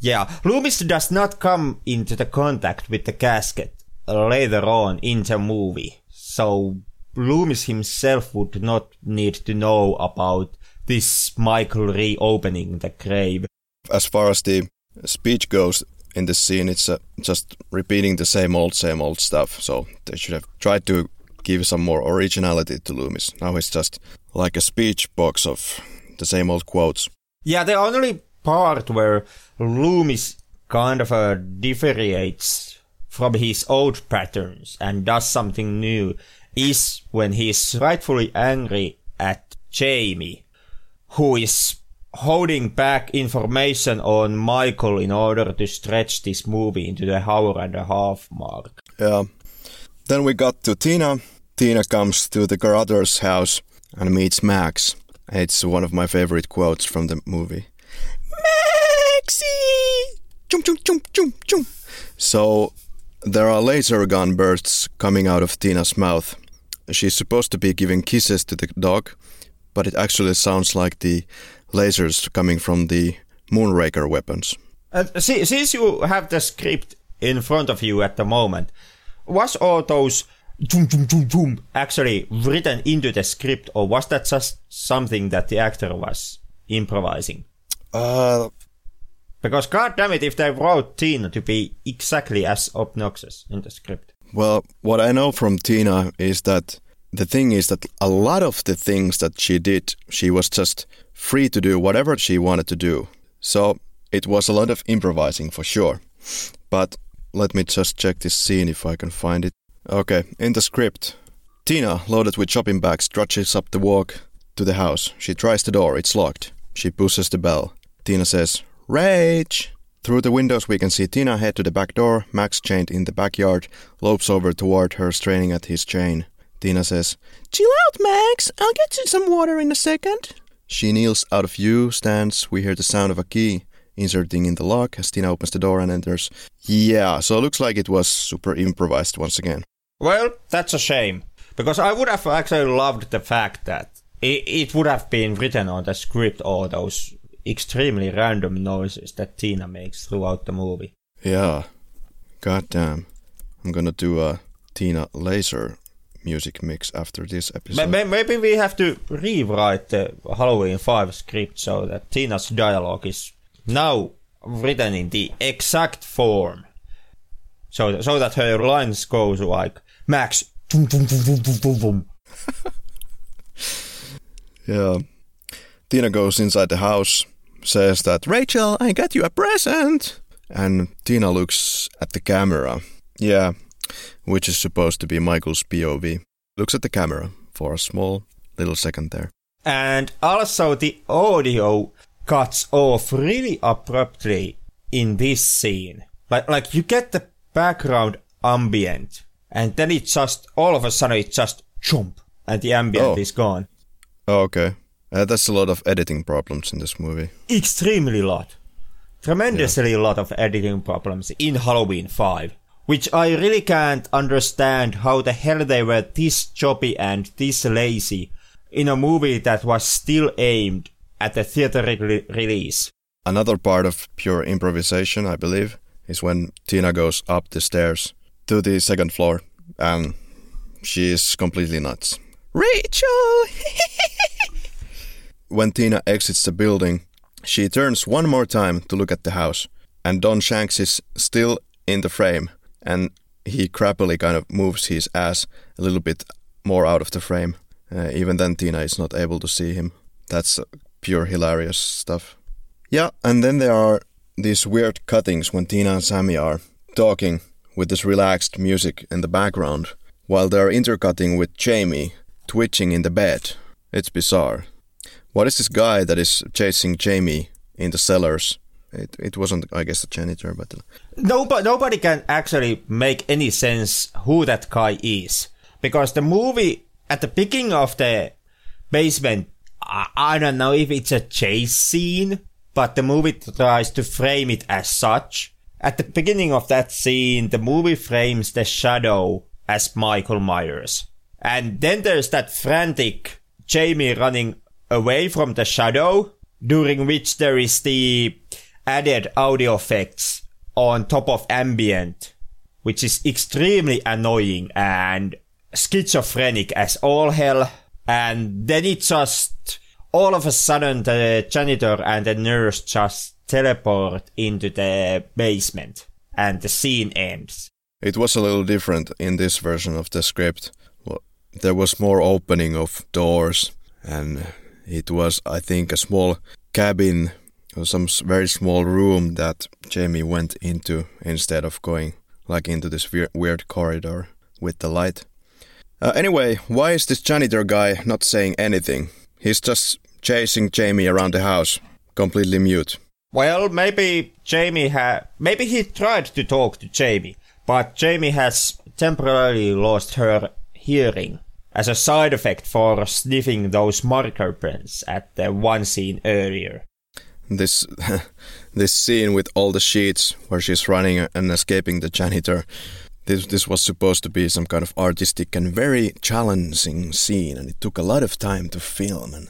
Yeah, Loomis does not come into the contact with the casket later on in the movie. So Loomis himself would not need to know about this Michael reopening the grave. As far as the speech goes in the scene, it's uh, just repeating the same old, same old stuff. So they should have tried to give some more originality to Loomis. Now it's just like a speech box of the same old quotes. Yeah, the only part where Loomis kind of uh, differentiates from his old patterns and does something new is when he's rightfully angry at Jamie, who is holding back information on Michael in order to stretch this movie into the hour and a half mark. Yeah. Then we got to Tina. Tina comes to the Carruthers' house and meets Max. It's one of my favorite quotes from the movie. Maxie! Chum, chum, chum, chum, chum. So there are laser gun bursts coming out of Tina's mouth. She's supposed to be giving kisses to the dog, but it actually sounds like the lasers coming from the Moonraker weapons. Uh, si- since you have the script in front of you at the moment, was all those zoom, zoom, zoom, zoom actually written into the script, or was that just something that the actor was improvising? Uh, Because god damn it, if they wrote Tina to be exactly as obnoxious in the script. Well, what I know from Tina is that the thing is that a lot of the things that she did, she was just free to do whatever she wanted to do. So it was a lot of improvising for sure. But let me just check this scene if I can find it. Okay, in the script, Tina, loaded with shopping bags, trudges up the walk to the house. She tries the door, it's locked. She pushes the bell. Tina says, Rage! Through the windows, we can see Tina head to the back door. Max, chained in the backyard, lopes over toward her, straining at his chain. Tina says, Chill out, Max. I'll get you some water in a second. She kneels out of view, stands. We hear the sound of a key inserting in the lock as Tina opens the door and enters. Yeah, so it looks like it was super improvised once again. Well, that's a shame. Because I would have actually loved the fact that it, it would have been written on the script all those extremely random noises that Tina makes throughout the movie. Yeah, goddamn. I'm gonna do a Tina Laser music mix after this episode. ma- Maybe we have to rewrite the Halloween 5 script so that Tina's dialogue is now written in the exact form. So, so that her lines goes like, Max, boom, boom, boom, boom, boom, boom, boom. Yeah. Tina goes inside the house, says that, Rachel, I got you a present. And Tina looks at the camera. Yeah, which is supposed to be Michael's POV. Looks at the camera for a small little second there. And also the audio cuts off really abruptly in this scene. Like, like you get the background ambient and then it just, all of a sudden it just jump and the ambient Oh. is gone. Oh, okay. Uh, that's a lot of editing problems in this movie. extremely lot. Tremendously a lot of editing problems in Halloween 5. Which I really can't understand how the hell they were this choppy and this lazy in a movie that was still aimed at the theater re- release. Another part of pure improvisation, I believe, is when Tina goes up the stairs to the second floor and she is completely nuts. Rachel! when Tina exits the building, she turns one more time to look at the house, and Don Shanks is still in the frame, and he crappily kind of moves his ass a little bit more out of the frame. Uh, even then, Tina is not able to see him. That's uh, pure hilarious stuff. Yeah, and then there are these weird cuttings when Tina and Sammy are talking with this relaxed music in the background, while they're intercutting with Jamie twitching in the bed. It's bizarre. What is this guy that is chasing Jamie in the cellars? It, it wasn't, I guess, a janitor, but uh, Nobody, nobody can actually make any sense who that guy is because the movie at the beginning of the basement, I, I don't know if it's a chase scene, but the movie tries to frame it as such. At the beginning of that scene, the movie frames the shadow as Michael Myers. And then there's that frantic Jamie running away from the shadow, during which there is the added audio effects on top of ambient, which is extremely annoying and schizophrenic as all hell. And then it just, all of a sudden the janitor and the nurse just teleport into the basement and the scene ends. It was a little different in this version of the script. Well, there was more opening of doors and it was, I think, a small cabin or some very small room that Jamie went into instead of going like into this weird corridor with the light. Uh, anyway, why is this janitor guy not saying anything? He's just chasing Jamie around the house, completely mute. Well, maybe Jamie had. Maybe he tried to talk to Jamie, but Jamie has temporarily lost her hearing as a side effect for sniffing those marker prints at the one scene earlier. This this scene with all the sheets where she's running and escaping the janitor. This this was supposed to be some kind of artistic and very challenging scene, and it took a lot of time to film. And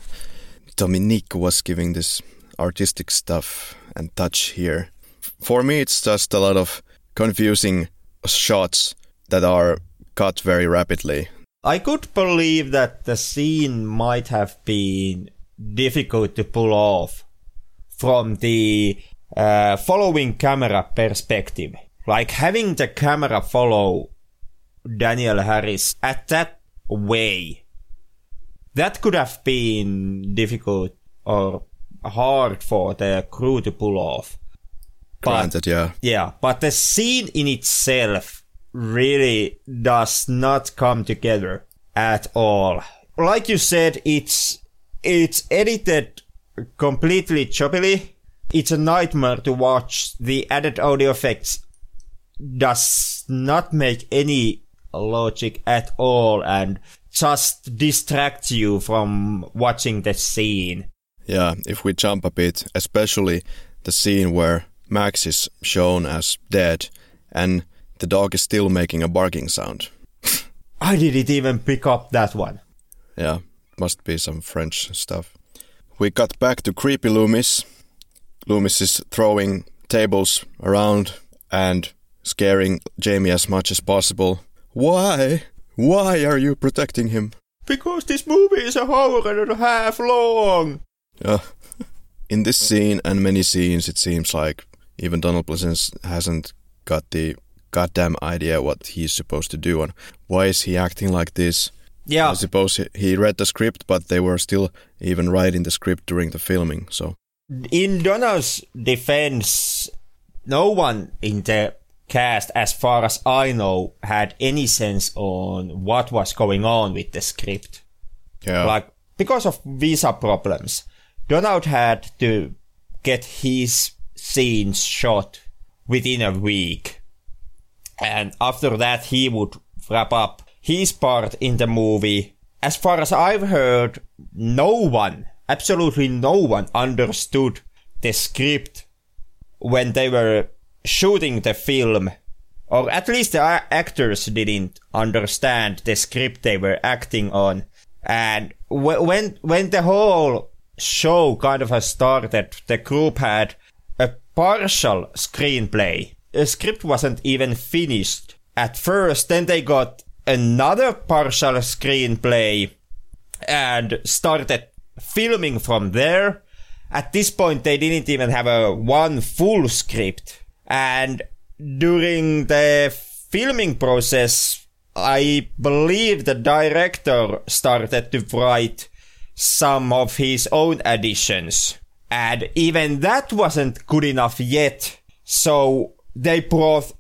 Dominique was giving this artistic stuff and touch here. For me, it's just a lot of confusing shots that are cut very rapidly I could believe that the scene might have been difficult to pull off from the uh, following camera perspective. Like having the camera follow Danielle Harris at that way. That could have been difficult or hard for the crew to pull off. Granted, but, yeah. Yeah, but the scene in itself really does not come together at all. Like you said, it's it's edited completely choppily. It's a nightmare to watch. The added audio effects does not make any logic at all and just distracts you from watching the scene. Yeah, if we jump a bit, especially the scene where Max is shown as dead and the dog is still making a barking sound. I didn't even pick up that one. Yeah, must be some French stuff. We got back to creepy Loomis. Loomis is throwing tables around and scaring Jamie as much as possible. Why? Why are you protecting him? Because this movie is a hour and a half long. Yeah. In this scene and many scenes, it seems like even Donald Pleasence hasn't got the goddamn idea what he's supposed to do and why is he acting like this. Yeah. I suppose he read the script, but they were still even writing the script during the filming. So, in Donald's defense, no one in the cast, as far as I know, had any sense on what was going on with the script. Yeah. Like because of visa problems, Donald had to get his scenes shot within a week and after that, he would wrap up his part in the movie. As far as I've heard, no one, absolutely no one understood the script when they were shooting the film. Or at least the actors didn't understand the script they were acting on. And when, when the whole show kind of has started, the group had a partial screenplay the script wasn't even finished at first. Then they got another partial screenplay and started filming from there. At this point, they didn't even have a one full script. And during the filming process, I believe the director started to write some of his own additions. And even that wasn't good enough yet. So they brought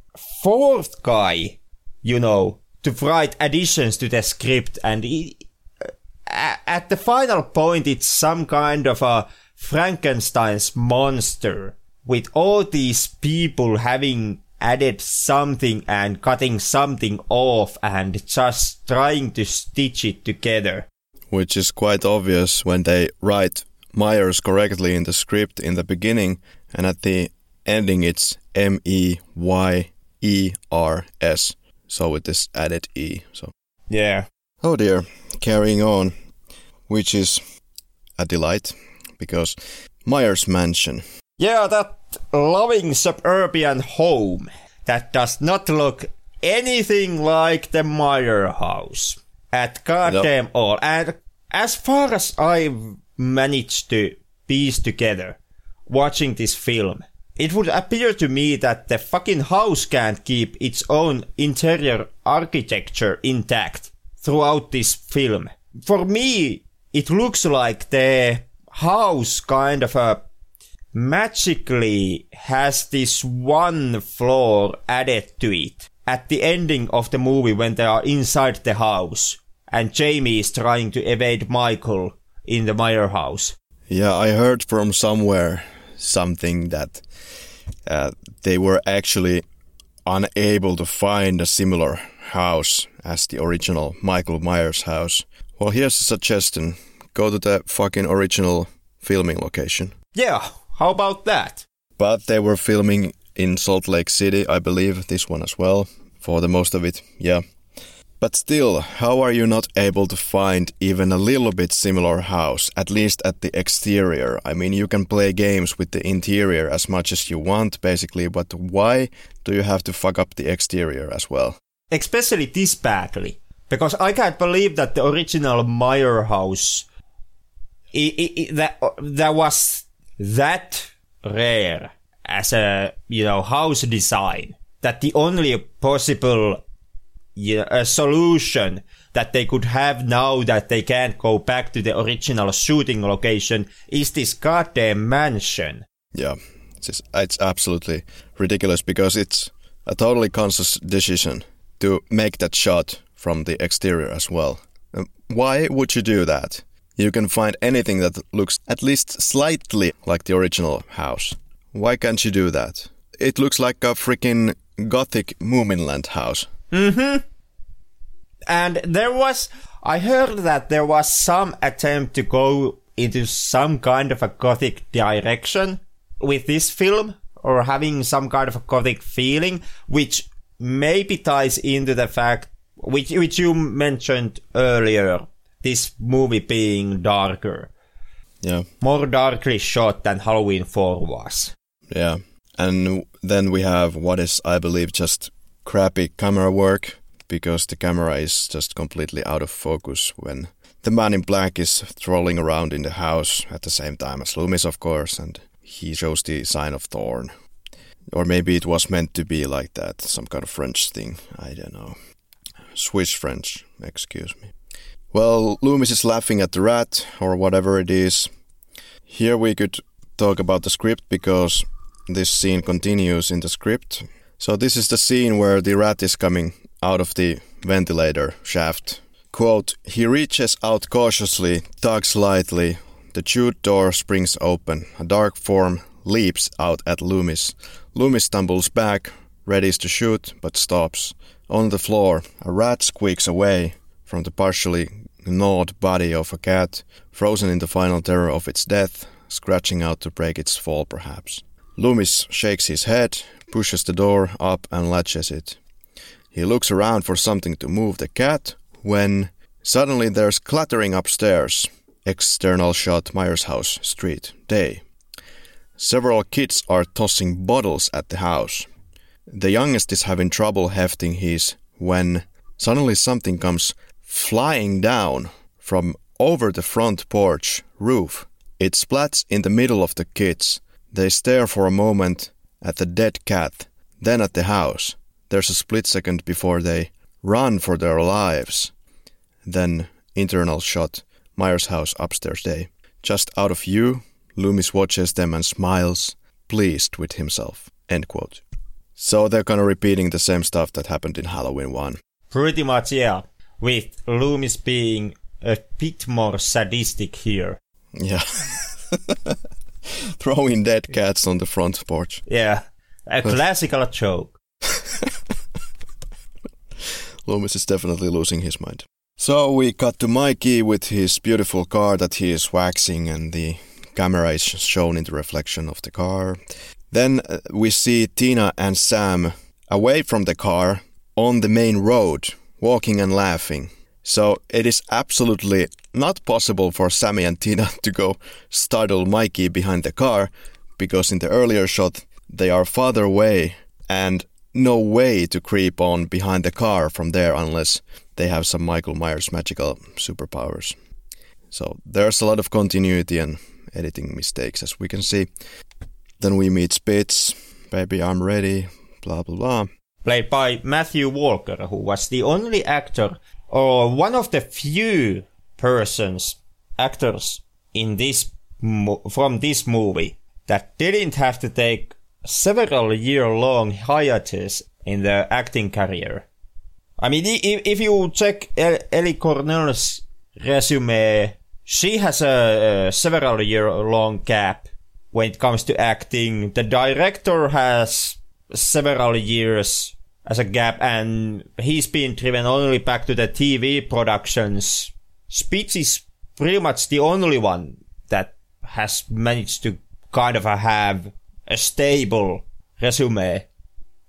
fourth guy, you know, to write additions to the script. And he, uh, at the final point, it's some kind of a Frankenstein's monster with all these people having added something and cutting something off and just trying to stitch it together. Which is quite obvious when they write Myers correctly in the script in the beginning and at the ending it's M E Y E R S. So with this added E. So Yeah. Oh dear. Carrying on, which is a delight because Myers Mansion. Yeah, that loving suburban home that does not look anything like the Meyer house at goddamn Nope. all. And as far as I've managed to piece together watching this film, it would appear to me that the fucking house can't keep its own interior architecture intact throughout this film. For me, it looks like the house kind of a magically has this one floor added to it at the ending of the movie when they are inside the house and Jamie is trying to evade Michael in the Meyer house. Yeah, I heard from somewhere something that uh, they were actually unable to find a similar house as the original Michael Myers house. Well, here's a suggestion go to the fucking original filming location. Yeah, how about that? But they were filming in Salt Lake City, I believe, this one as well, for the most of it, yeah. But still, how are you not able to find even a little bit similar house, at least at the exterior? I mean, you can play games with the interior as much as you want, basically, but why do you have to fuck up the exterior as well? Especially this badly. Because I can't believe that the original Meyer house i i i that, that was that rare as a you know house design that the only possible solution that they could have now that they can't go back to the original shooting location is this goddamn mansion. Yeah, it's, just, it's absolutely ridiculous because it's a totally conscious decision to make that shot from the exterior as well. Um, Why would you do that? You can find anything that looks at least slightly like the original house. Why can't you do that? It looks like a freaking gothic Moominland house. Mhm. And there was, I heard that there was some attempt to go into some kind of a gothic direction with this film, or having some kind of a gothic feeling, which maybe ties into the fact, which, which you mentioned earlier, this movie being darker, Yeah, more darkly shot than Halloween 4 was. yeah. And then we have what is, I believe, just crappy camera work because the camera is just completely out of focus when the man in black is strolling around in the house at the same time as Loomis, of course, and he shows the sign of thorn. Or maybe it was meant to be like that, some kind of French thing. I don't know. Swiss French, excuse me. Well, Loomis is laughing at the rat, or whatever it is. Here we could talk about the script because this scene continues in the script. So, this is the scene where the rat is coming out of the ventilator shaft. Quote, he reaches out cautiously, tugs lightly. The chute door springs open. A dark form leaps out at Loomis. Loomis stumbles back, readies to shoot, but stops. On the floor, a rat squeaks away from the partially gnawed body of a cat, frozen in the final terror of its death, scratching out to break its fall perhaps. Loomis shakes his head, pushes the door up and latches it. He looks around for something to move the cat when suddenly there's clattering upstairs. External shot Myers House, street, day. Several kids are tossing bottles at the house. The youngest is having trouble hefting his when suddenly something comes flying down from over the front porch roof. It splats in the middle of the kids. They stare for a moment at the dead cat, then at the house. There's a split second before they run for their lives. Then, internal shot Myers' house upstairs day. Just out of view, Loomis watches them and smiles, pleased with himself. End quote. So they're kind of repeating the same stuff that happened in Halloween 1. Pretty much, yeah. With Loomis being a bit more sadistic here. Yeah. Throwing dead cats on the front porch. Yeah. A classical joke. Loomis is definitely losing his mind. So we cut to Mikey with his beautiful car that he is waxing, and the camera is shown in the reflection of the car. Then uh, we see Tina and Sam away from the car on the main road, walking and laughing. So it is absolutely not possible for Sammy and Tina to go startle Mikey behind the car because in the earlier shot they are farther away and no way to creep on behind the car from there unless they have some Michael Myers magical superpowers. So there's a lot of continuity and editing mistakes as we can see. Then we meet Spitz, baby I'm ready, blah blah blah. Played by Matthew Walker, who was the only actor or one of the few persons, actors in this from this movie that didn't have to take several year long hiatus in their acting career. I mean, if, if you check Ellie Cornell's resume, she has a, a several year long gap when it comes to acting. The director has several years as a gap and he's been driven only back to the TV productions. Spitz is pretty much the only one that has managed to kind of have a stable resume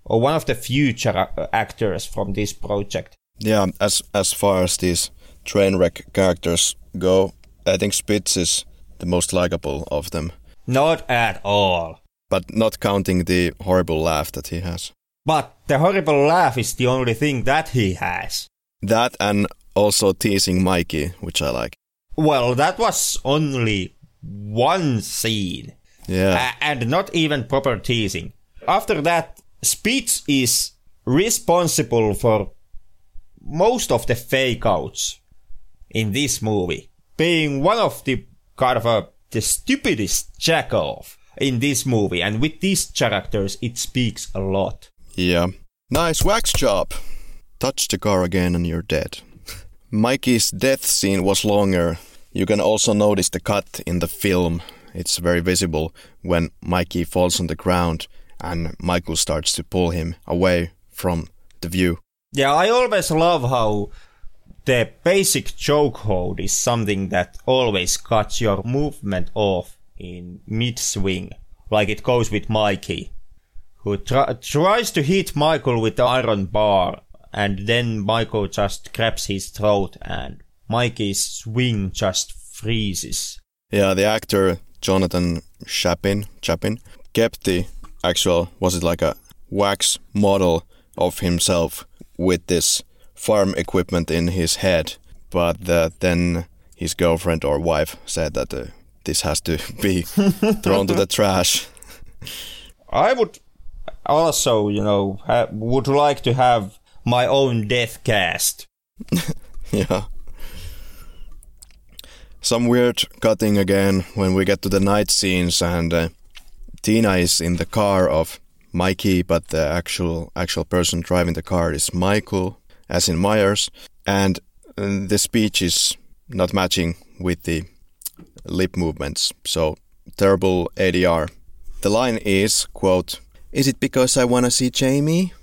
or one of the future uh, actors from this project. Yeah, as as far as these train wreck characters go, I think Spitz is the most likable of them. Not at all. But not counting the horrible laugh that he has. But the horrible laugh is the only thing that he has. That and also teasing Mikey, which I like. Well, that was only one scene. Yeah. A- and not even proper teasing. After that, Spitz is responsible for most of the fake outs in this movie. Being one of the kind of a, the stupidest jack-off in this movie. And with these characters, it speaks a lot. Yeah. Nice wax job. Touch the car again and you're dead. Mikey's death scene was longer. You can also notice the cut in the film. It's very visible when Mikey falls on the ground and Michael starts to pull him away from the view. Yeah, I always love how the basic chokehold is something that always cuts your movement off in mid swing, like it goes with Mikey, who tr- tries to hit Michael with the iron bar, and then Michael just grabs his throat, and Mikey's swing just freezes. Yeah, the actor Jonathan Chapin, Chapin kept the actual, was it like a wax model of himself with this farm equipment in his head, but uh, then his girlfriend or wife said that uh, this has to be thrown to the trash. I would also, you know, ha- would like to have my own death cast. yeah. Some weird cutting again when we get to the night scenes and uh, Tina is in the car of Mikey, but the actual actual person driving the car is Michael, as in Myers, and uh, the speech is not matching with the lip movements. So terrible ADR. The line is quote, "Is it because I want to see Jamie?"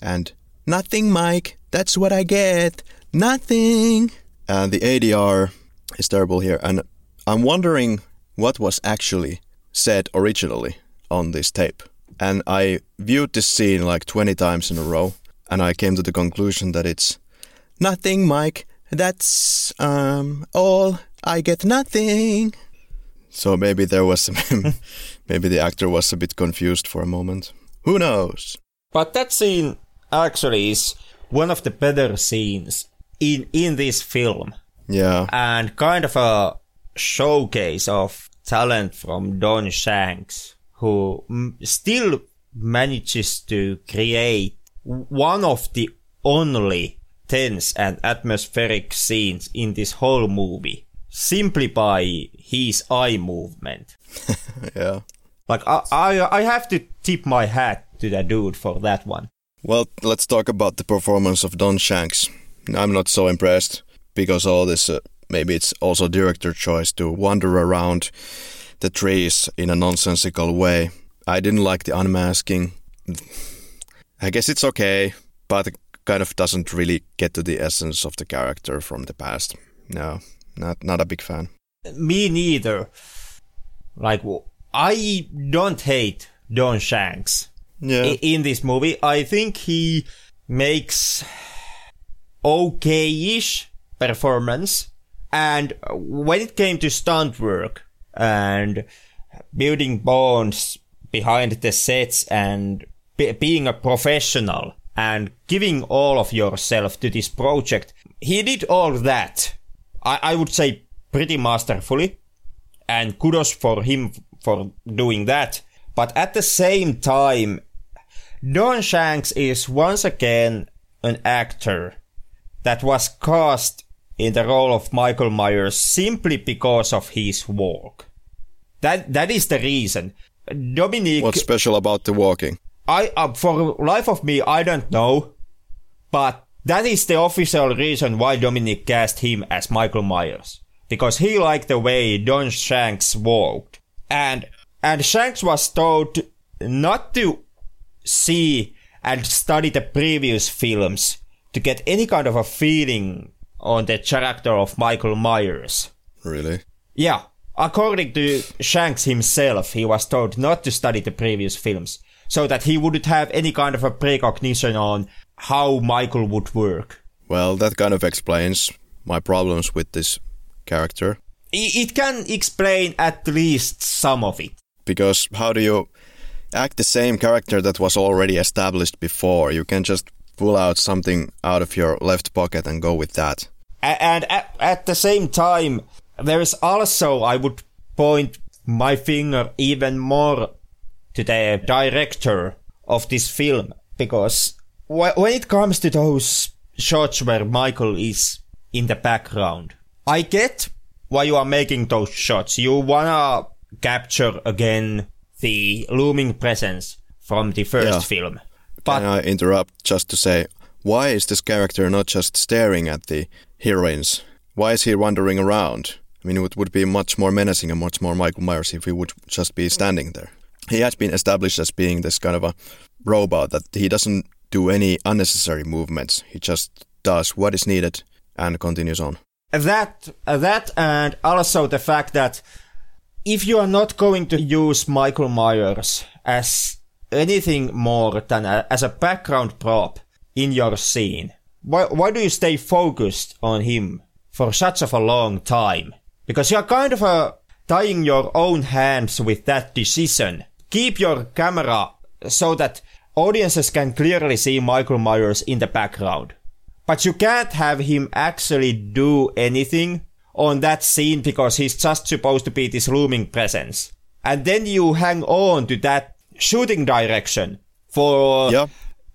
and "Nothing, Mike. That's what I get. Nothing." And the ADR is terrible here, and I'm wondering what was actually said originally on this tape. And I viewed this scene like 20 times in a row, and I came to the conclusion that it's nothing, Mike. That's um all. I get nothing. So maybe there was some, maybe the actor was a bit confused for a moment. Who knows? But that scene actually is one of the better scenes in in this film. Yeah. and kind of a showcase of talent from Don Shanks, who mm, still manages to create one of the only tense and atmospheric scenes in this whole movie, simply by his eye movement. Yeah. Like I, I, I have to tip my hat to that dude for that one. Well, let's talk about the performance of Don Shanks. I'm not so impressed because all this, uh, maybe it's also director choice to wander around the trees in a nonsensical way. I didn't like the unmasking. I guess it's okay, but it kind of doesn't really get to the essence of the character from the past. No, not not a big fan. Me neither. Like I don't hate Don Shanks. Yeah. in this movie. I think he makes okay-ish performance. And when it came to stunt work and building bonds behind the sets and be- being a professional and giving all of yourself to this project, he did all that. I, I would say pretty masterfully and kudos for him for doing that. But at the same time, Don Shanks is once again an actor that was cast in the role of Michael Myers simply because of his walk. That that is the reason. Dominique, What's special about the walking? I uh, for life of me I don't know, but that is the official reason why Dominique cast him as Michael Myers because he liked the way Don Shanks walked, and and Shanks was told not to see and study the previous films to get any kind of a feeling on the character of Michael Myers. Really? Yeah, according to Shanks himself, he was told not to study the previous films, so that he wouldn't have any kind of a precognition on how Michael would work. Well, that kind of explains my problems with this character. It can explain at least some of it. Because how do you act the same character that was already established before? You can just pull out something out of your left pocket and go with that. And at, at the same time, there is also, I would point my finger even more to the director of this film, because when it comes to those shots where Michael is in the background, I get why you are making those shots. You wanna capture again the looming presence from the first Yeah. film. But Can I interrupt just to say, why is this character not just staring at the heroines? Why is he wandering around? I mean, it would be much more menacing and much more Michael Myers if he would just be standing there. He has been established as being this kind of a robot that he doesn't do any unnecessary movements. He just does what is needed and continues on. That that and also the fact that if you are not going to use Michael Myers as anything more than a, as a background prop in your scene, why why do you stay focused on him for such of a long time? Because you are kind of tying your own hands with that decision. Keep your camera so that audiences can clearly see Michael Myers in the background. But you can't have him actually do anything on that scene because he's just supposed to be this looming presence. And then you hang on to that shooting direction for Yeah,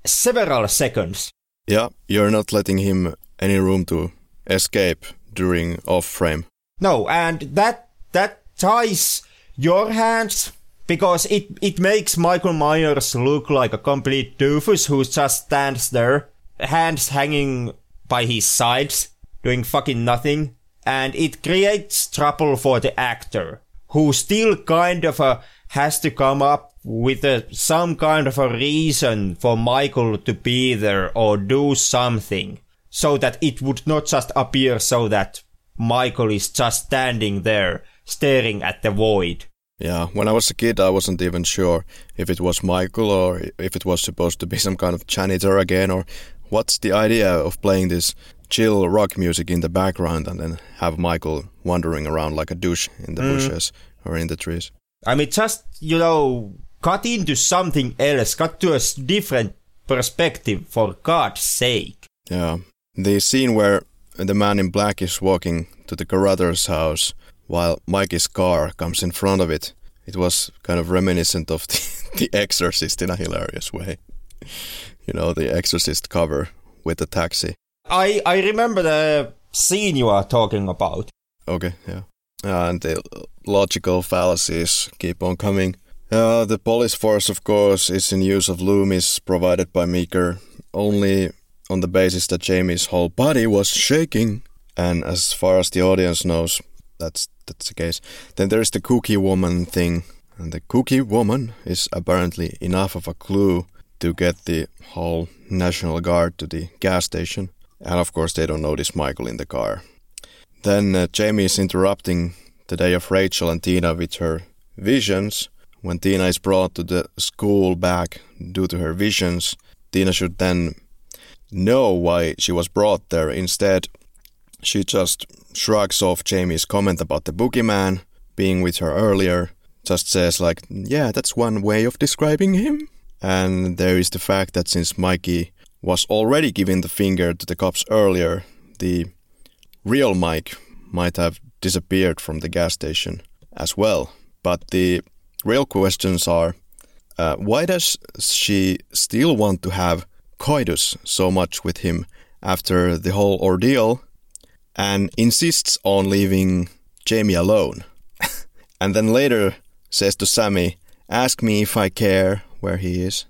several seconds. yeah, you're not letting him any room to escape during off frame. No, and that that ties your hands because it it makes Michael Myers look like a complete doofus who just stands there, hands hanging by his sides, doing fucking nothing, and it creates trouble for the actor who still kind of uh, has to come up with a, some kind of a reason for Michael to be there or do something so that it would not just appear so that Michael is just standing there staring at the void. Yeah, when I was a kid, I wasn't even sure if it was Michael or if it was supposed to be some kind of janitor again, or what's the idea of playing this chill rock music in the background and then have Michael wandering around like a douche in the mm. bushes or in the trees. I mean, just, you know, cut into something else, cut to a different perspective for God's sake. Yeah. The scene where the man in black is walking to the Carruthers house while Mikey's car comes in front of it. It was kind of reminiscent of the, the Exorcist in a hilarious way. You know, the Exorcist cover with the taxi. I I remember the scene you are talking about. Okay, yeah. And the logical fallacies keep on coming. Uh, the police force, of course, is in use of loomis provided by Meeker only on the basis that Jamie's whole body was shaking. And as far as the audience knows, that's that's the case. Then there's the cookie woman thing, and the cookie woman is apparently enough of a clue to get the whole National Guard to the gas station. And of course, they don't notice Michael in the car. Then uh, Jamie is interrupting the day of Rachel and Tina with her visions. When Tina is brought to the school back due to her visions, Tina should then know why she was brought there. Instead, she just shrugs off Jamie's comment about the boogeyman being with her earlier, just says, like, yeah, that's one way of describing him. And there is the fact that since Mikey was already giving the finger to the cops earlier, the real Mike might have disappeared from the gas station as well. But the real questions are uh, why does she still want to have coitus so much with him after the whole ordeal and insists on leaving Jamie alone? and then later says to Sammy, Ask me if I care where he is.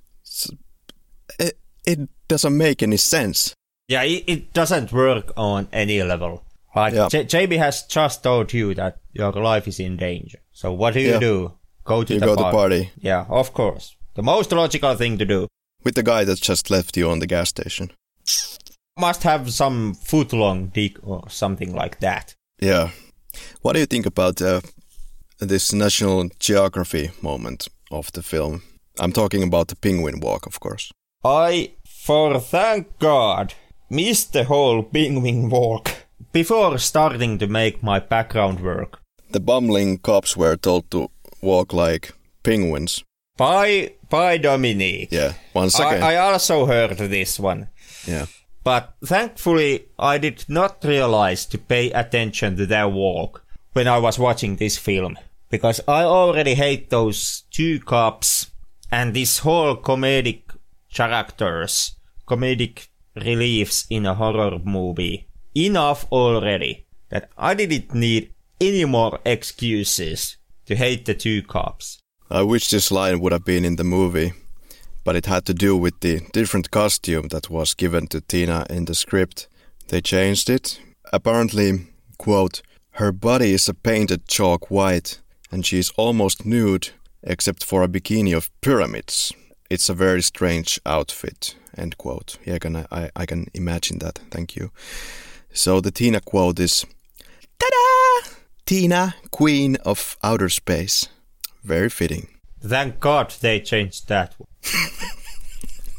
It, it doesn't make any sense. Yeah, it, it doesn't work on any level. Right? Yeah. J- Jamie has just told you that your life is in danger. So what do you Yeah. do? Go to You the go to party. party Yeah, of course. The most logical thing to do. with the guy that just left you on the gas station. Must have some foot long dick or something like that. Yeah. What do you think about uh, this National Geography moment of the film? I'm talking about the penguin walk, of course. I, for thank God, missed the whole penguin walk before starting to make my background work. The bumbling cops were told to walk like penguins. By by Dominique. Yeah, once again. I, I also heard this one. yeah. But thankfully, I did not realize to pay attention to their walk when I was watching this film. Because I already hate those two cops and this whole comedic characters, comedic reliefs in a horror movie. Enough already that I didn't need any more excuses to hate the two cops. I wish this line would have been in the movie, but it had to do with the different costume that was given to Tina in the script. They changed it. Apparently, quote, her body is a painted chalk white, and she is almost nude except for a bikini of pyramids. It's a very strange outfit, end quote. Yeah, I can, I, I can imagine that. Thank you. So the Tina quote is, Ta-da! Tina, queen of outer space. Very fitting. Thank God they changed that one.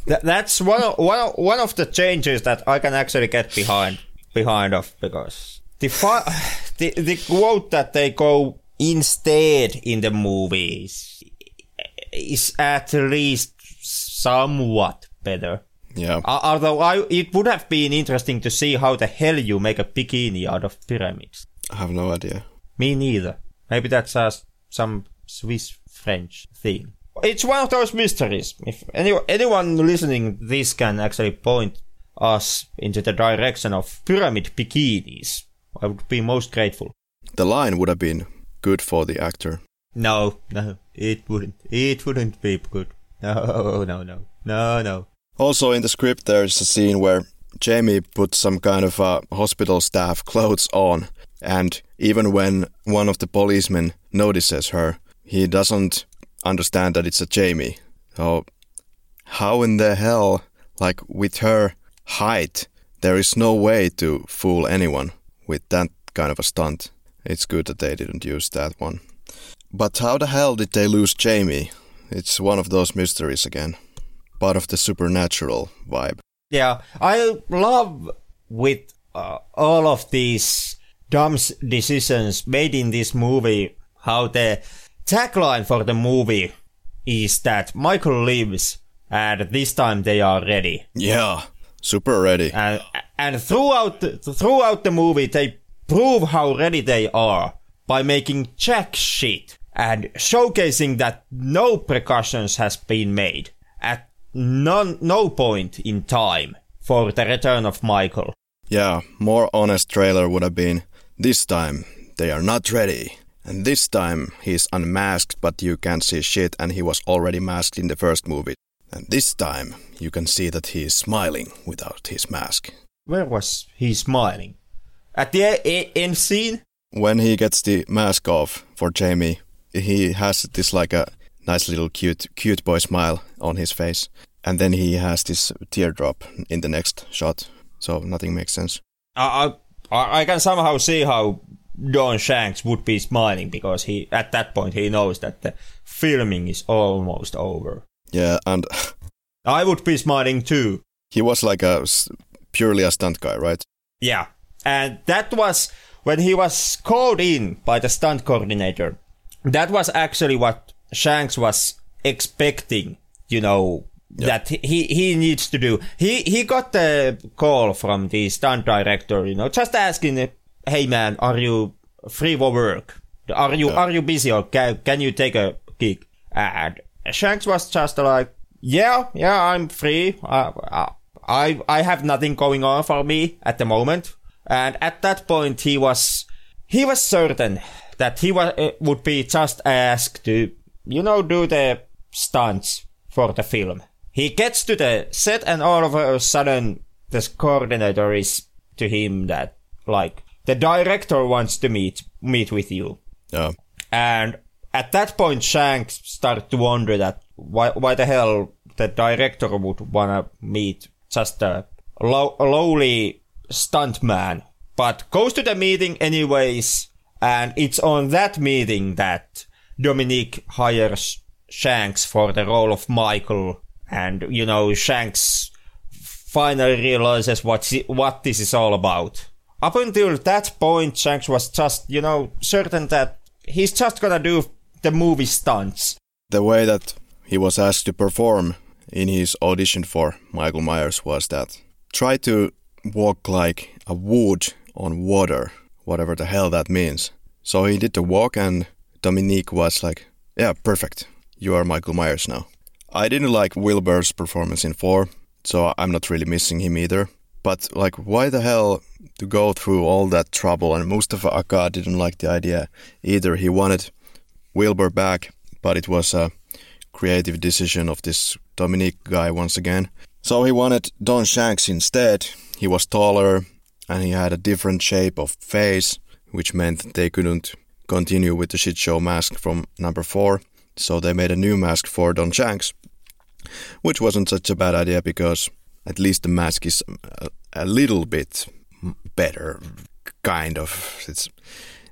Th- that's one of, one of, one of the changes that I can actually get behind behind of because the fi- the the quote that they go instead in the movies is at least somewhat better. Yeah. Although I, it would have been interesting to see how the hell you make a bikini out of pyramids. I have no idea. Me neither. Maybe that's uh, some Swiss French thing. It's one of those mysteries. If any, anyone listening this can actually point us into the direction of pyramid bikinis, I would be most grateful. The line would have been good for the actor. No, no, it wouldn't. It wouldn't be good. No, no, no, no, no. Also, in the script, there's a scene where Jamie puts some kind of uh, hospital staff clothes on, and even when one of the policemen notices her, he doesn't understand that it's a Jamie. So, how in the hell, like with her height, there is no way to fool anyone with that kind of a stunt. It's good that they didn't use that one. But how the hell did they lose Jamie? It's one of those mysteries again. Part of the supernatural vibe. Yeah, I love with uh, all of these dumb decisions made in this movie how the tagline for the movie is that Michael lives and this time they are ready. Yeah, super ready. And, And throughout the, throughout the movie, they prove how ready they are by making jack shit and showcasing that no precautions has been made at none, no point in time for the return of Michael. Yeah, more honest trailer would have been this time they are not ready. And this time he's unmasked, but you can't see shit, and he was already masked in the first movie. And this time you can see that he is smiling without his mask. Where was he smiling? At the end scene? When he gets the mask off for Jamie, he has this like a nice little cute cute boy smile on his face, and then he has this teardrop in the next shot. So nothing makes sense. I, I, I can somehow see how Don Shanks would be smiling because he at that point he knows that the filming is almost over. Yeah, and I would be smiling too. he was like a purely a stunt guy, right? Yeah. And that was when he was called in by the stunt coordinator. That was actually what Shanks was expecting, you know, that he, he needs to do. He, he got the call from the stunt director, you know, just asking, hey man, are you free for work? Are you, are you busy or can, can you take a gig? And Shanks was just like, yeah, yeah, I'm free. Uh, I, I have nothing going on for me at the moment. And at that point, he was, he was certain that he was, uh, would be just asked to, you know, do the stunts for the film. He gets to the set and all of a sudden, this coordinator is to him that, like, the director wants to meet, meet with you. Yeah. And at that point, Shanks started to wonder that why, why the hell the director would wanna meet just a, low, a lowly stuntman. But goes to the meeting anyways, and it's on that meeting that Dominique hires Shanks for the role of Michael, and you know Shanks finally realizes what si- what this is all about. Up until that point, Shanks was just you know certain that he's just gonna do the movie stunts. The way that he was asked to perform in his audition for Michael Myers was that try to walk like a wood on water, whatever the hell that means. So he did the walk, and Dominique was like, Yeah, perfect. You are Michael Myers now. I didn't like Wilbur's performance in 4, so I'm not really missing him either. But, like, why the hell to go through all that trouble? And Moustapha Akkad didn't like the idea either. He wanted Wilbur back, but it was a creative decision of this Dominique guy once again. So he wanted Don Shanks instead. He was taller and he had a different shape of face, which meant they couldn't continue with the shit show mask from number four. So they made a new mask for Don Shanks, which wasn't such a bad idea because at least the mask is a, a little bit better, kind of. It's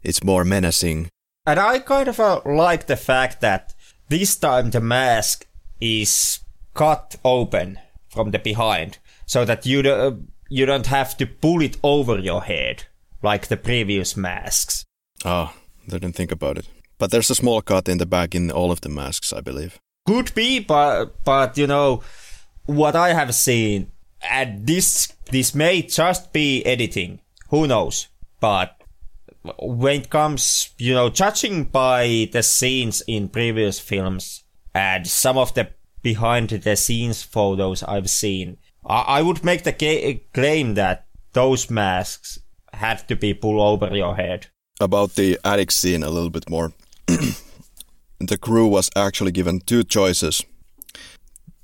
it's more menacing. And I kind of uh, like the fact that this time the mask is cut open from the behind, so that you uh, you don't have to pull it over your head like the previous masks. Ah, I didn't think about it. But there's a small cut in the back in all of the masks, I believe. Could be, but but you know what I have seen, and this this may just be editing. Who knows? But when it comes, you know, judging by the scenes in previous films and some of the behind the scenes photos I've seen, I, would make the ca- claim that those masks had to be pulled over your head. About the attic scene a little bit more. the crew was actually given two choices.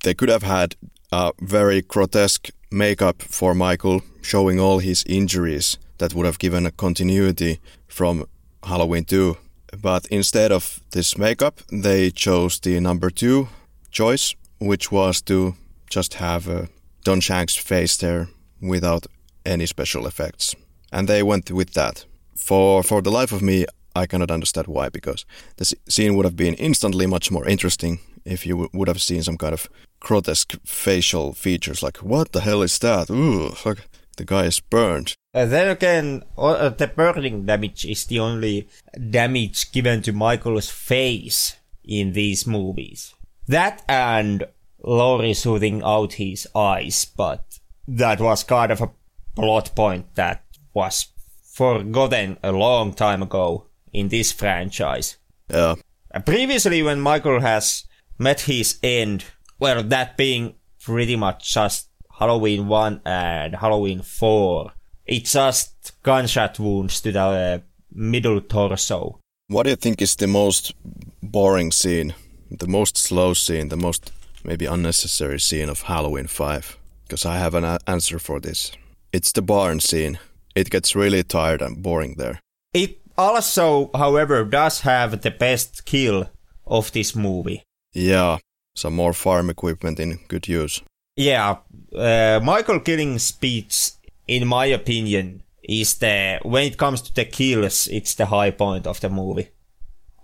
They could have had a very grotesque makeup for Michael, showing all his injuries that would have given a continuity from Halloween 2. But instead of this makeup, they chose the number two choice, which was to just have uh, Don Shanks' face there without any special effects. And they went with that. For for the life of me, I cannot understand why, because the scene would have been instantly much more interesting if you w- would have seen some kind of grotesque facial features, like what the hell is that? Ooh, fuck, the guy is burned. Uh, then again, uh, the burning damage is the only damage given to Michael's face in these movies. That and Laurie shooting out his eyes, but that was kind of a plot point that was forgotten a long time ago in this franchise. Yeah. Previously, when Michael has met his end, well, that being pretty much just Halloween 1 and Halloween 4, it's just gunshot wounds to the uh, middle torso. What do you think is the most boring scene, the most slow scene, the most maybe unnecessary scene of Halloween 5? Because I have an a- answer for this. It's the barn scene. It gets really tired and boring there. It also, however, does have the best kill of this movie. Yeah, some more farm equipment in good use. Yeah, uh, Michael killing Spitz, in my opinion, is the when it comes to the kills, it's the high point of the movie.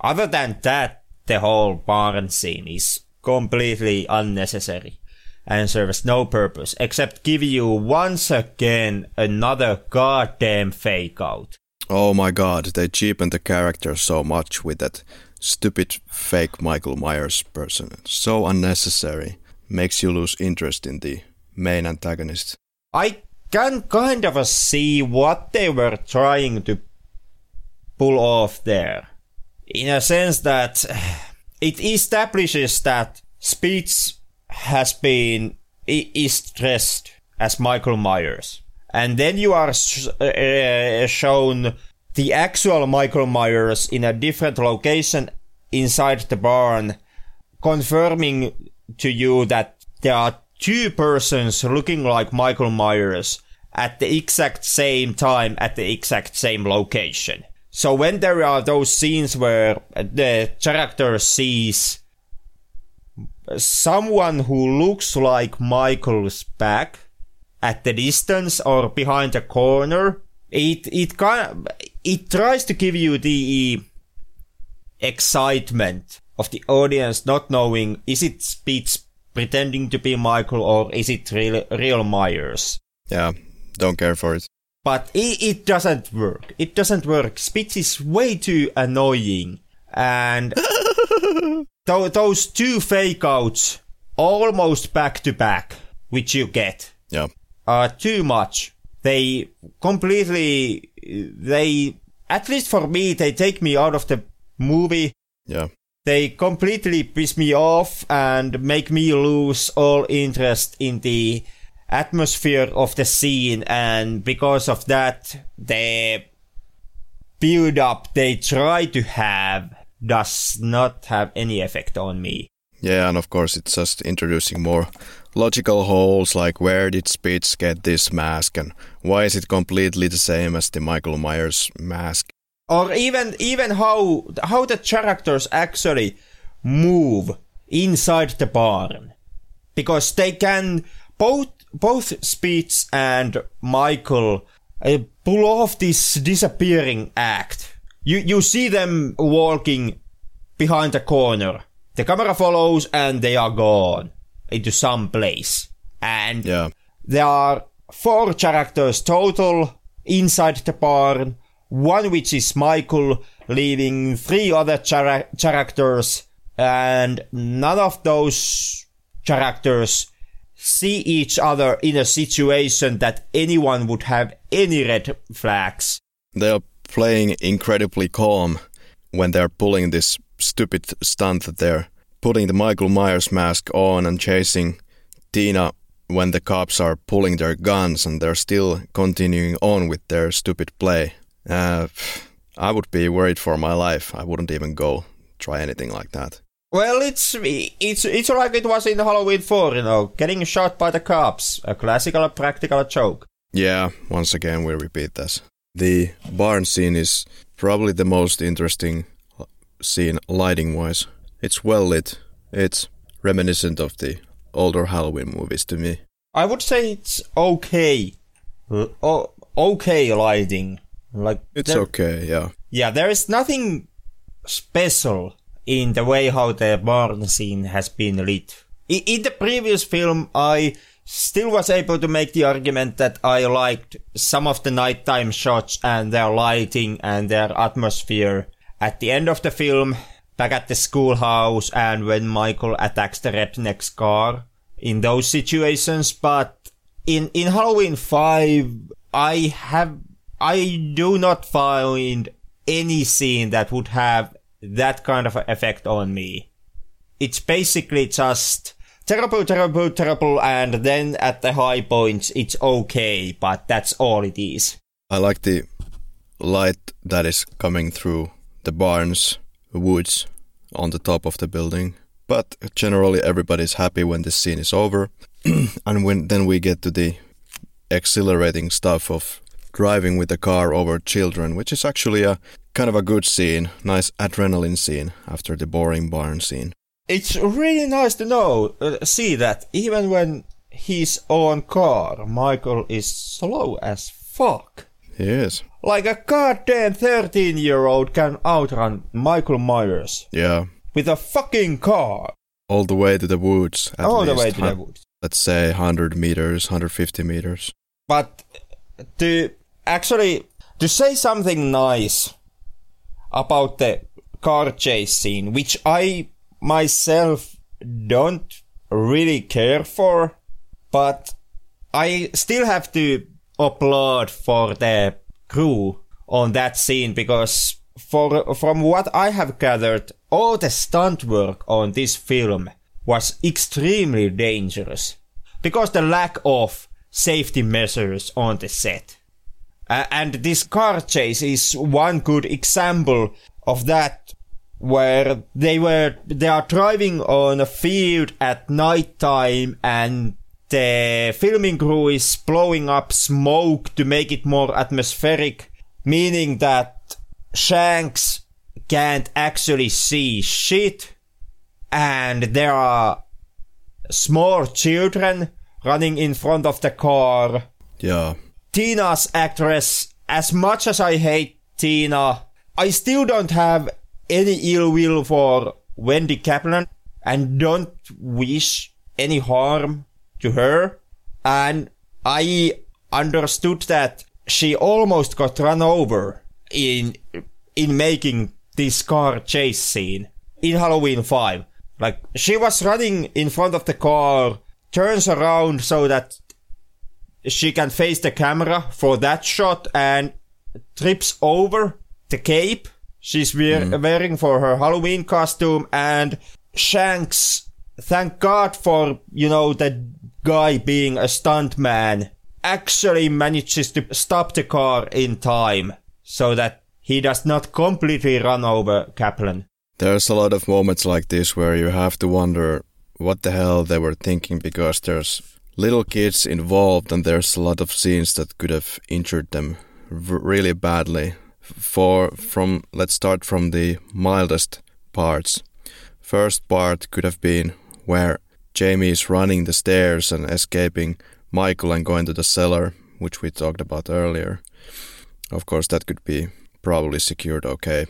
Other than that, the whole barn scene is completely unnecessary and serves no purpose except give you once again another goddamn fake out. Oh my god, they cheapened the character so much with that stupid fake Michael Myers person. So unnecessary. Makes you lose interest in the main antagonist. I can kind of see what they were trying to pull off there. In a sense that it establishes that Spitz has been is dressed as Michael Myers. And then you are sh- uh, shown the actual Michael Myers in a different location inside the barn, confirming to you that there are two persons looking like Michael Myers at the exact same time at the exact same location. So when there are those scenes where the character sees someone who looks like Michael's back at the distance or behind a corner, it it kind it tries to give you the excitement of the audience not knowing is it Spitz pretending to be Michael or is it real real Myers. Yeah, don't care for it. But it, it doesn't work. It doesn't work. Spitz is way too annoying. And th- those two fake outs, almost back to back, which you get, Yeah. are too much. They completely, they, at least for me, they take me out of the movie. Yeah. They completely piss me off and make me lose all interest in the atmosphere of the scene. And because of that, the build up they try to have does not have any effect on me. Yeah, and of course it's just introducing more logical holes like where did Spitz get this mask and why is it completely the same as the Michael Myers mask? or even even how how the characters actually move inside the barn because they can both both Spitz and Michael uh, pull off this disappearing act. You you see them walking behind a corner. The camera follows and they are gone into some place. And Yeah. there are four characters total inside the barn. One which is Michael, leaving three other chara- characters, and none of those characters see each other in a situation that anyone would have any red flags. They are playing incredibly calm when they're pulling this stupid stunt that they're putting the Michael Myers mask on and chasing Tina when the cops are pulling their guns and they're still continuing on with their stupid play. Uh, I would be worried for my life. I wouldn't even go try anything like that. Well, it's it's it's like it was in Halloween 4, you know, getting shot by the cops, a classical practical joke. Yeah, once again we repeat this. The barn scene is probably the most interesting scene lighting wise. It's well lit. It's reminiscent of the older Halloween movies to me. I would say it's okay, o- okay lighting. Like It's there- okay, yeah. Yeah, there is nothing special in the way how the barn scene has been lit. I- in the previous film, I still was able to make the argument that I liked some of the nighttime shots and their lighting and their atmosphere. At the end of the film, back at the schoolhouse and when Michael attacks the redneck's car in those situations, but in, in Halloween 5, I have, I do not find any scene that would have that kind of effect on me. It's basically just terrible, terrible, terrible, and then at the high points it's okay, but that's all it is. I like the light that is coming through the barns, woods on the top of the building. But generally, everybody's happy when this scene is over, and when then we get to the exhilarating stuff of driving with the car over children, which is actually a kind of a good scene, nice adrenaline scene after the boring barn scene. It's really nice to know, uh, see that even when he's on car, Michael is slow as fuck. He is. Like a goddamn 13 year old can outrun Michael Myers Yeah. with a fucking car All the way to the woods. All the way to the woods. Let's say 100 meters, 150 meters. But to actually to say something nice about the car chase scene, which I myself don't really care for, but I still have to applaud for the crew on that scene because for from what I have gathered, all the stunt work on this film was extremely dangerous because the lack of safety measures on the set. Uh, and this car chase is one good example of that where they were they are driving on a field at night time and the filming crew is blowing up smoke to make it more atmospheric meaning that shanks can't actually see shit and there are small children running in front of the car Yeah. Tina's actress, as much as I hate Tina, I still don't have any ill will for Wendy Kaplan and don't wish any harm to her. And I understood that she almost got run over in in making this car chase scene in Halloween 5. Like she was running in front of the car, turns around so that she can face the camera for that shot and trips over the cape she's wear- mm-hmm. wearing for her Halloween costume and Shanks, thank God for, you know, the guy being a stuntman, actually manages to stop the car in time so that he does not completely run over Kaplan. There's a lot of moments like this where you have to wonder what the hell they were thinking because there's little kids involved and there's a lot of scenes that could have injured them really badly. For from let's start from the mildest parts. First part could have been where Jamie is running the stairs and escaping Michael and going to the cellar, which we talked about earlier. Of course, that could be probably secured okay.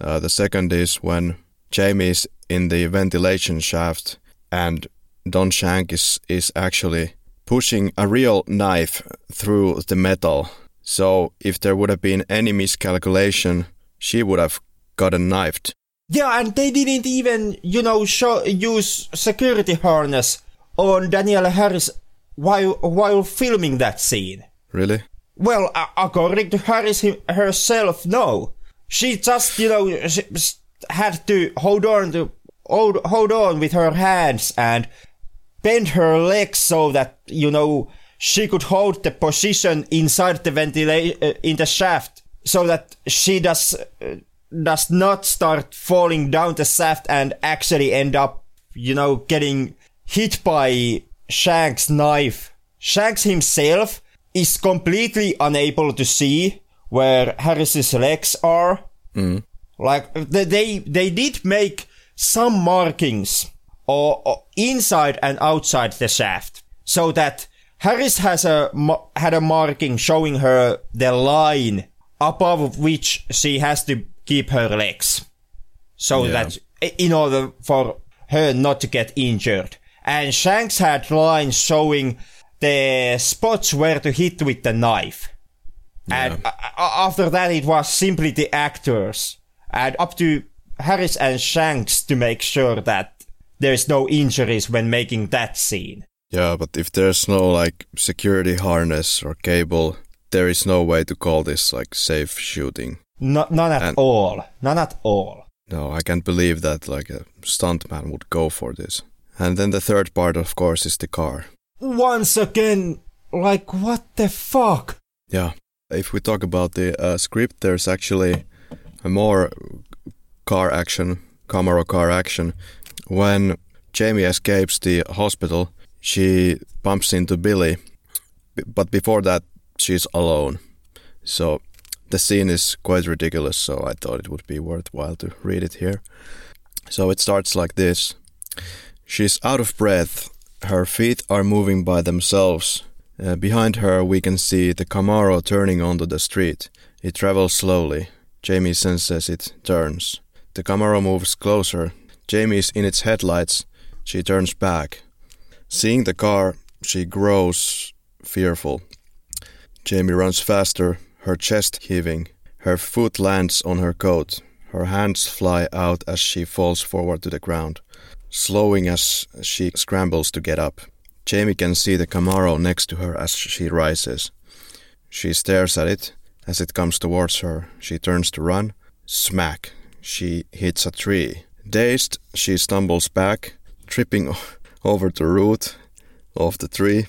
Uh, the second is when Jamie is in the ventilation shaft and Don Shank is, is actually pushing a real knife through the metal. So if there would have been any miscalculation, she would have gotten knifed. Yeah, and they didn't even, you know, show, use security harness on Danielle Harris while while filming that scene. Really? Well, a- according to Harris him- herself, no. She just, you know, had to hold on to hold, hold on with her hands and bend her legs so that you know she could hold the position inside the ventilation uh, in the shaft so that she does uh, does not start falling down the shaft and actually end up you know getting hit by Shanks knife. Shanks himself is completely unable to see where Harris's legs are. Like they they, they did make some markings or, or inside and outside the shaft so that Harris has a had a marking showing her the line above which she has to keep her legs. So Yeah. that in order for her not to get injured. And Shanks had lines showing the spots where to hit with the knife. And a- a- after that, it was simply the actors. And up to Harris and Shanks to make sure that there's no injuries when making that scene. Yeah, but if there's no like security harness or cable there is no way to call this like safe shooting. No, none at And- all. None at all. No, I can't believe that like a stuntman would go for this. And then the third part, of course, is the car. Once again, like what the fuck? Yeah. If we talk about the uh, script, there's actually a more car action, Camaro car action. When Jamie escapes the hospital, she bumps into Billy, but before that, she's alone. So the scene is quite ridiculous, so I thought it would be worthwhile to read it here. So it starts like this She's out of breath. Her feet are moving by themselves. Uh, behind her, we can see the Camaro turning onto the street. It travels slowly. Jamie senses it turns. The Camaro moves closer. Jamie is in its headlights. She turns back. Seeing the car, she grows fearful. Jamie runs faster, her chest heaving. Her foot lands on her coat. Her hands fly out as she falls forward to the ground, slowing as she scrambles to get up. Jamie can see the Camaro next to her as she rises. She stares at it. As it comes towards her, she turns to run. Smack! She hits a tree. Dazed, she stumbles back, tripping over the root of the tree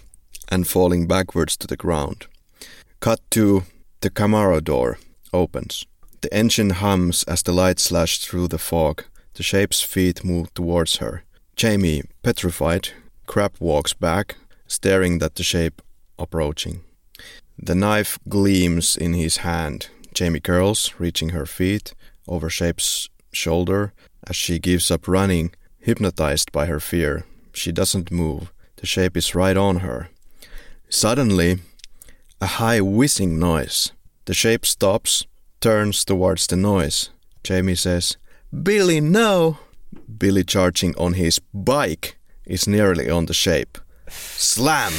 and falling backwards to the ground. Cut to the Camaro door opens. The engine hums as the light slash through the fog. The shape's feet move towards her. Jamie, petrified, crab walks back, staring at the shape approaching. The knife gleams in his hand. Jamie curls, reaching her feet over Shape's shoulder as she gives up running, hypnotized by her fear. She doesn't move. The shape is right on her. Suddenly, a high whizzing noise. The shape stops, turns towards the noise. Jamie says, Billy, no! Billy, charging on his bike, is nearly on the shape. Slam!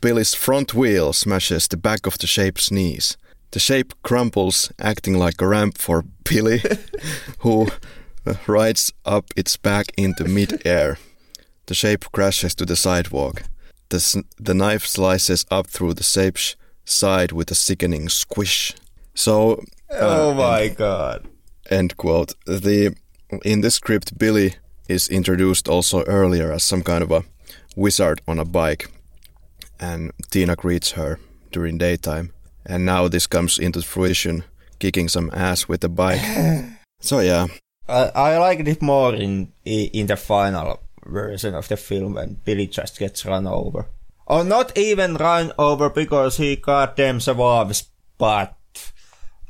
Billy's front wheel smashes the back of the shape's knees. The shape crumples, acting like a ramp for Billy, who rides up its back into mid-air. The shape crashes to the sidewalk. The, s- the knife slices up through the shape's side with a sickening squish. So, uh, oh my god. end quote. The in this script, Billy is introduced also earlier as some kind of a wizard on a bike, and Tina greets her during daytime. And now this comes into fruition, kicking some ass with a bike. so yeah, I, I liked it more in in the final version of the film when Billy just gets run over. Or not even run over because he goddamn survives, but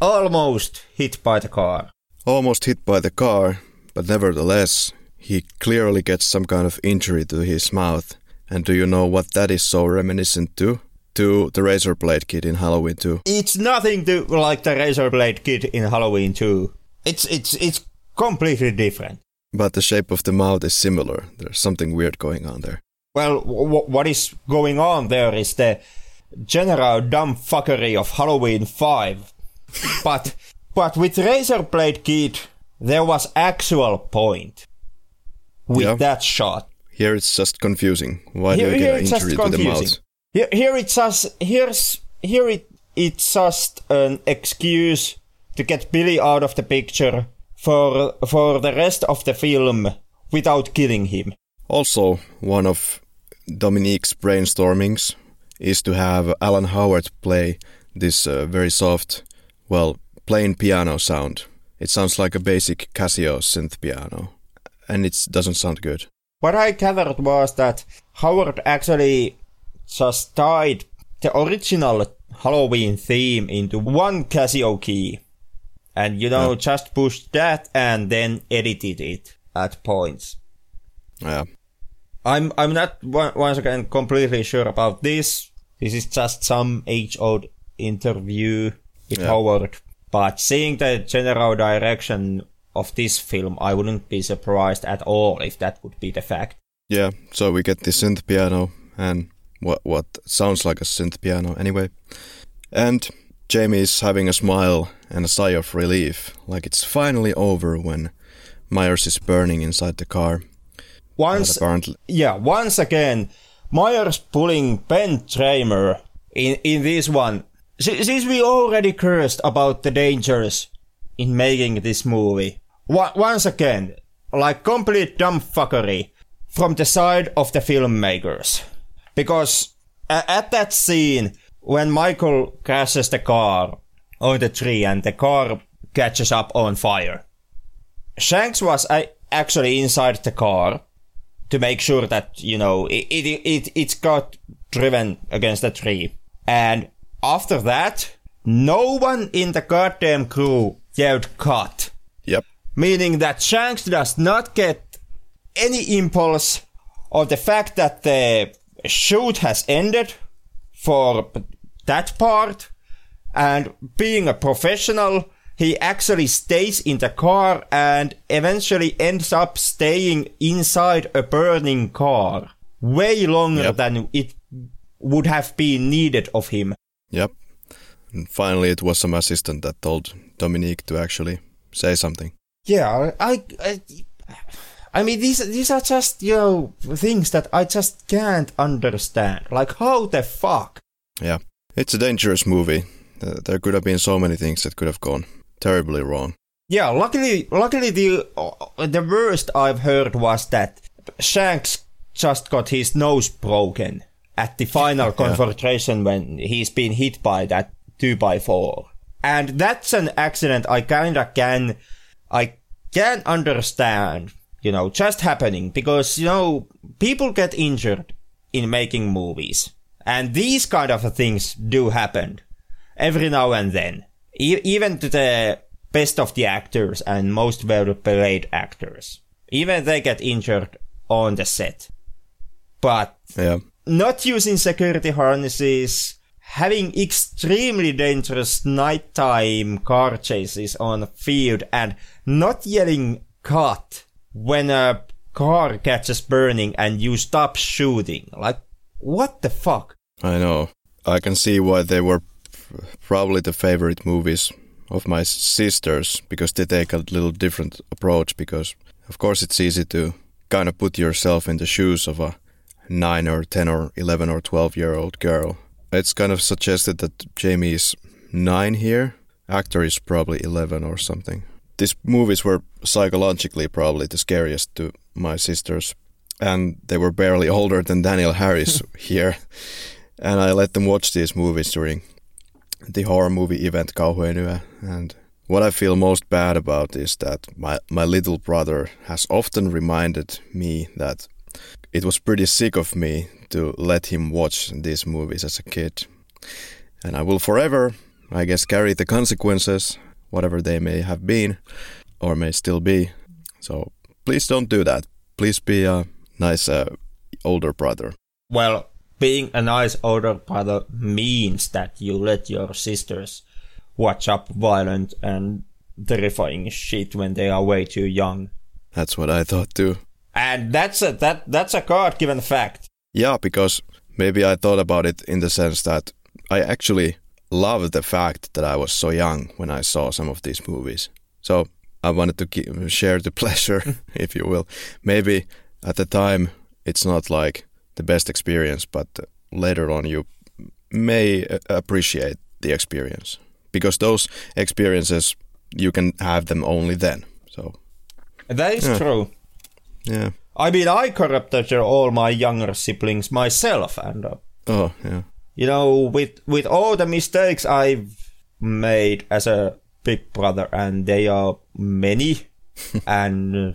almost hit by the car. almost hit by the car, but nevertheless, he clearly gets some kind of injury to his mouth. And do you know what that is so reminiscent to? To the Razor Blade Kid in Halloween 2. It's nothing to like the Razor Blade Kid in Halloween 2. It's it's it's completely different. But the shape of the mouth is similar. There's something weird going on there. Well, w- what is going on there is the general dumb fuckery of Halloween 5. but but with Razorblade Kid, there was actual point with Yeah. that shot. Here it's just confusing. Why Here, do you get an injury to the mouth? Here, here it's just here's here it it's just an excuse to get Billy out of the picture for for the rest of the film without killing him. Also, one of Dominique's brainstormings is to have Alan Howarth play this uh, very soft, well, plain piano sound. It sounds like a basic Casio synth piano, and it doesn't sound good. What I gathered was that Howarth actually just tied the original Halloween theme into one Casio key. And you know, just pushed that and then edited it at points. Yeah, I'm I'm not once again completely sure about this. This is just some age-old interview with Yeah. Howarth. But seeing the general direction of this film, I wouldn't be surprised at all if that would be the fact. yeah. So we get the synth piano and what what sounds like a synth piano anyway, and Jamie is having a smile and a sigh of relief, like it's finally over when Myers is burning inside the car. Once yeah, once again, Myers pulling Ben Tramer in, in this one si- since we already cursed about the dangers in making this movie, once again, like complete dumbfuckery from the side of the filmmakers. Because at that scene, when Michael crashes the car on the tree and the car catches up on fire, Shanks was uh, actually inside the car to make sure that, you know, it, it, it, it got driven against the tree. And after that, no one in the goddamn crew yelled cut. Yep. Meaning that Shanks does not get any impulse of the fact that the shoot has ended for that part. And being a professional, he actually stays in the car and eventually ends up staying inside a burning car way longer Yep. than it would have been needed of him. Yep. And finally, it was some assistant that told Dominique to actually say something. Yeah, I, I, I mean, these these are just you know things that I just can't understand. Like, how the fuck? Yeah. It's a dangerous movie. Uh, there could have been so many things that could have gone terribly wrong. Yeah, luckily, luckily the uh, the worst I've heard was that Shanks just got his nose broken at the final confrontation when he's been hit by that two by four, and that's an accident I kinda can, I can understand, you know, just happening because you know people get injured in making movies, and these kind of things do happen every now and then. E- even to the best of the actors and most well paid actors. Even they get injured on the set. But Yeah. not using security harnesses, having extremely dangerous nighttime car chases on a field and not yelling cut when a car catches burning and you stop shooting. Like, what the fuck? I know. I can see why they were probably the favorite movies of my sisters because they take a little different approach. Because, of course, it's easy to kind of put yourself in the shoes of a 9 or 10 or 11 or 12 year old girl. It's kind of suggested that Jamie is 9 here. Actor is probably 11 or something. These movies were psychologically probably the scariest to my sisters. And they were barely older than Danielle Harris here and I let them watch these movies during the horror movie event Kauhuenue. And what I feel most bad about is that my, my little brother has often reminded me that it was pretty sick of me to let him watch these movies as a kid. And I will forever, I guess, carry the consequences, whatever they may have been or may still be. So please don't do that. Please be a nice uh, older brother. Well, being a nice older brother means that you let your sisters watch up violent and terrifying shit when they are way too young. That's what I thought too. And that's a that that's a God given fact. Yeah, because maybe I thought about it in the sense that I actually love the fact that I was so young when I saw some of these movies. So I wanted to share the pleasure, if you will. Maybe at the time it's not like the best experience, but later on you may uh, appreciate the experience because those experiences you can have them only then. So That is Yeah. true. yeah. I mean, I corrupted all my younger siblings myself, and uh, Oh yeah. you know, with with all the mistakes I've made as a big brother, and they are many, and uh,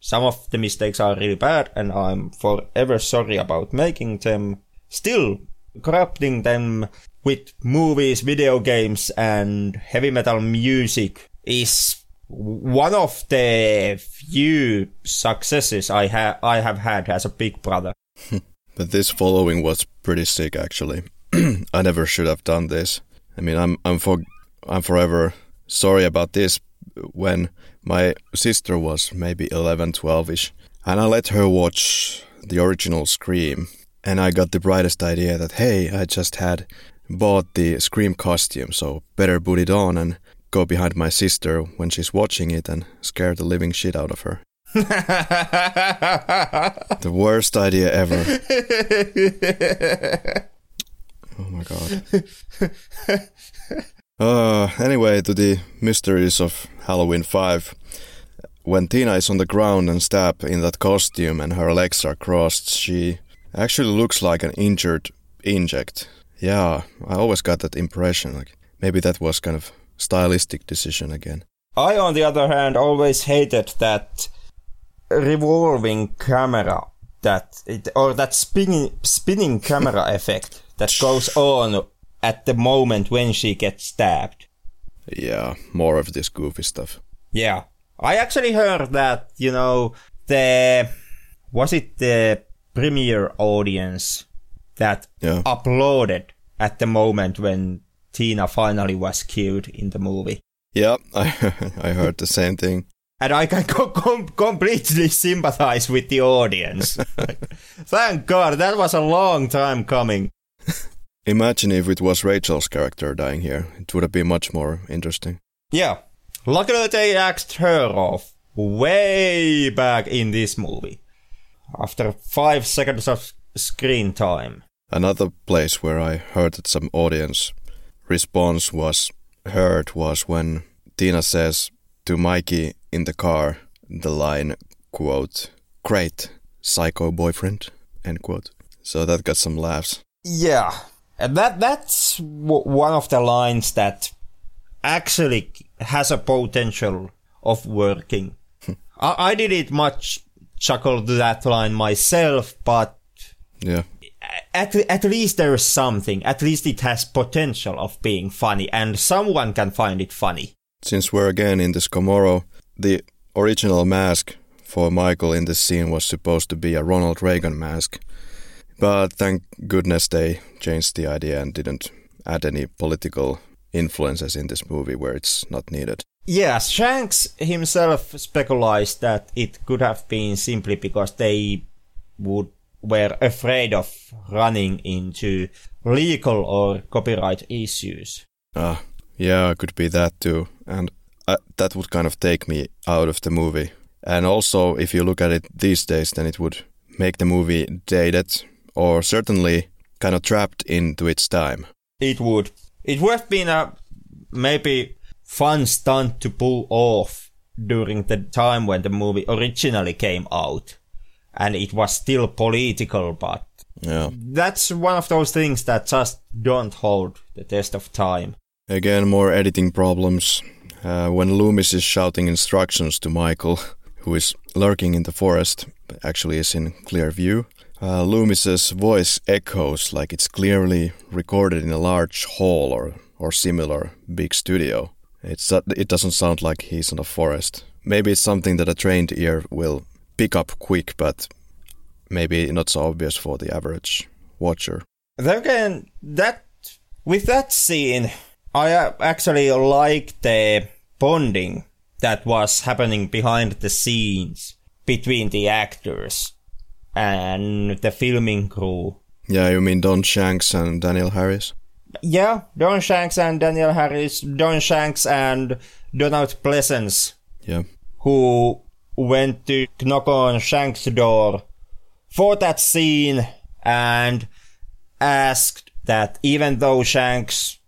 some of the mistakes are really bad, and I'm forever sorry about making them. Still, corrupting them with movies, video games, and heavy metal music is one of the few successes I have I have had as a big brother. But this following was pretty sick, actually. I never should have done this. I mean, I'm I'm for I'm forever sorry about this. When my sister was maybe 11, 12 ish, and I let her watch the original Scream, and I got the brightest idea that hey, I just had bought the Scream costume, so better put it on and go behind my sister when she's watching it and scare the living shit out of her. The worst idea ever. Oh my my god. uh, anyway, to the mysteries of Halloween 5. When Tina is on the ground and stabbed in that costume and her legs are crossed, she actually looks like an injured inject. Yeah, I always got that impression. Like maybe that was kind of stylistic decision again. I, on the other hand, always hated that revolving camera that it, or that spinning spinning camera effect that goes on at the moment when she gets stabbed. Yeah, more of this goofy stuff. Yeah. I actually heard that, you know, the was it the premiere audience that Yeah. uploaded at the moment when Tina finally was killed in the movie. Yeah, I I heard the same thing. And I can co- com- completely sympathize with the audience. Thank God, that was a long time coming. Imagine if it was Rachel's character dying here. It would have been much more interesting. Yeah. Luckily they axed her off way back in this movie. After five seconds of screen time. Another place where I heard that some audience response was heard was when Tina says to Mikey in the car the line quote great psycho boyfriend end quote so that got some laughs Yeah, and that that's w- one of the lines that actually has a potential of working. Hmm. I, I didn't much chuckle to that line myself, but yeah at at least there is something. At least it has potential of being funny, and someone can find it funny. since we're again in this Camaro the original mask for Michael in this scene was supposed to be a Ronald Reagan mask but thank goodness they changed the idea and didn't add any political influences in this movie where it's not needed Yes, Shanks himself speculated that it could have been simply because they would were afraid of running into legal or copyright issues. Ah, yeah, could be that too. And uh, that would kind of take me out of the movie. And also, if you look at it these days, then it would make the movie dated or certainly kind of trapped into its time. It would it would have been a maybe fun stunt to pull off during the time when the movie originally came out. And it was still political, but Yeah. that's one of those things that just don't hold the test of time. Again, more editing problems. Uh, when Loomis is shouting instructions to Michael, who is lurking in the forest, but actually is in clear view, uh, Loomis's voice echoes like it's clearly recorded in a large hall or, or similar big studio. It's it doesn't sound like he's in a forest. Maybe it's something that a trained ear will pick up quick, but maybe not so obvious for the average watcher. Then that with that scene, I uh, actually like the bonding that was happening behind the scenes between the actors and the filming crew. Yeah, you mean Don Shanks and Daniel Harris? Yeah, Don Shanks and Daniel Harris, Don Shanks and Donald Pleasance, Yeah. who went to knock on Shanks' door for that scene and asked that even though Shanks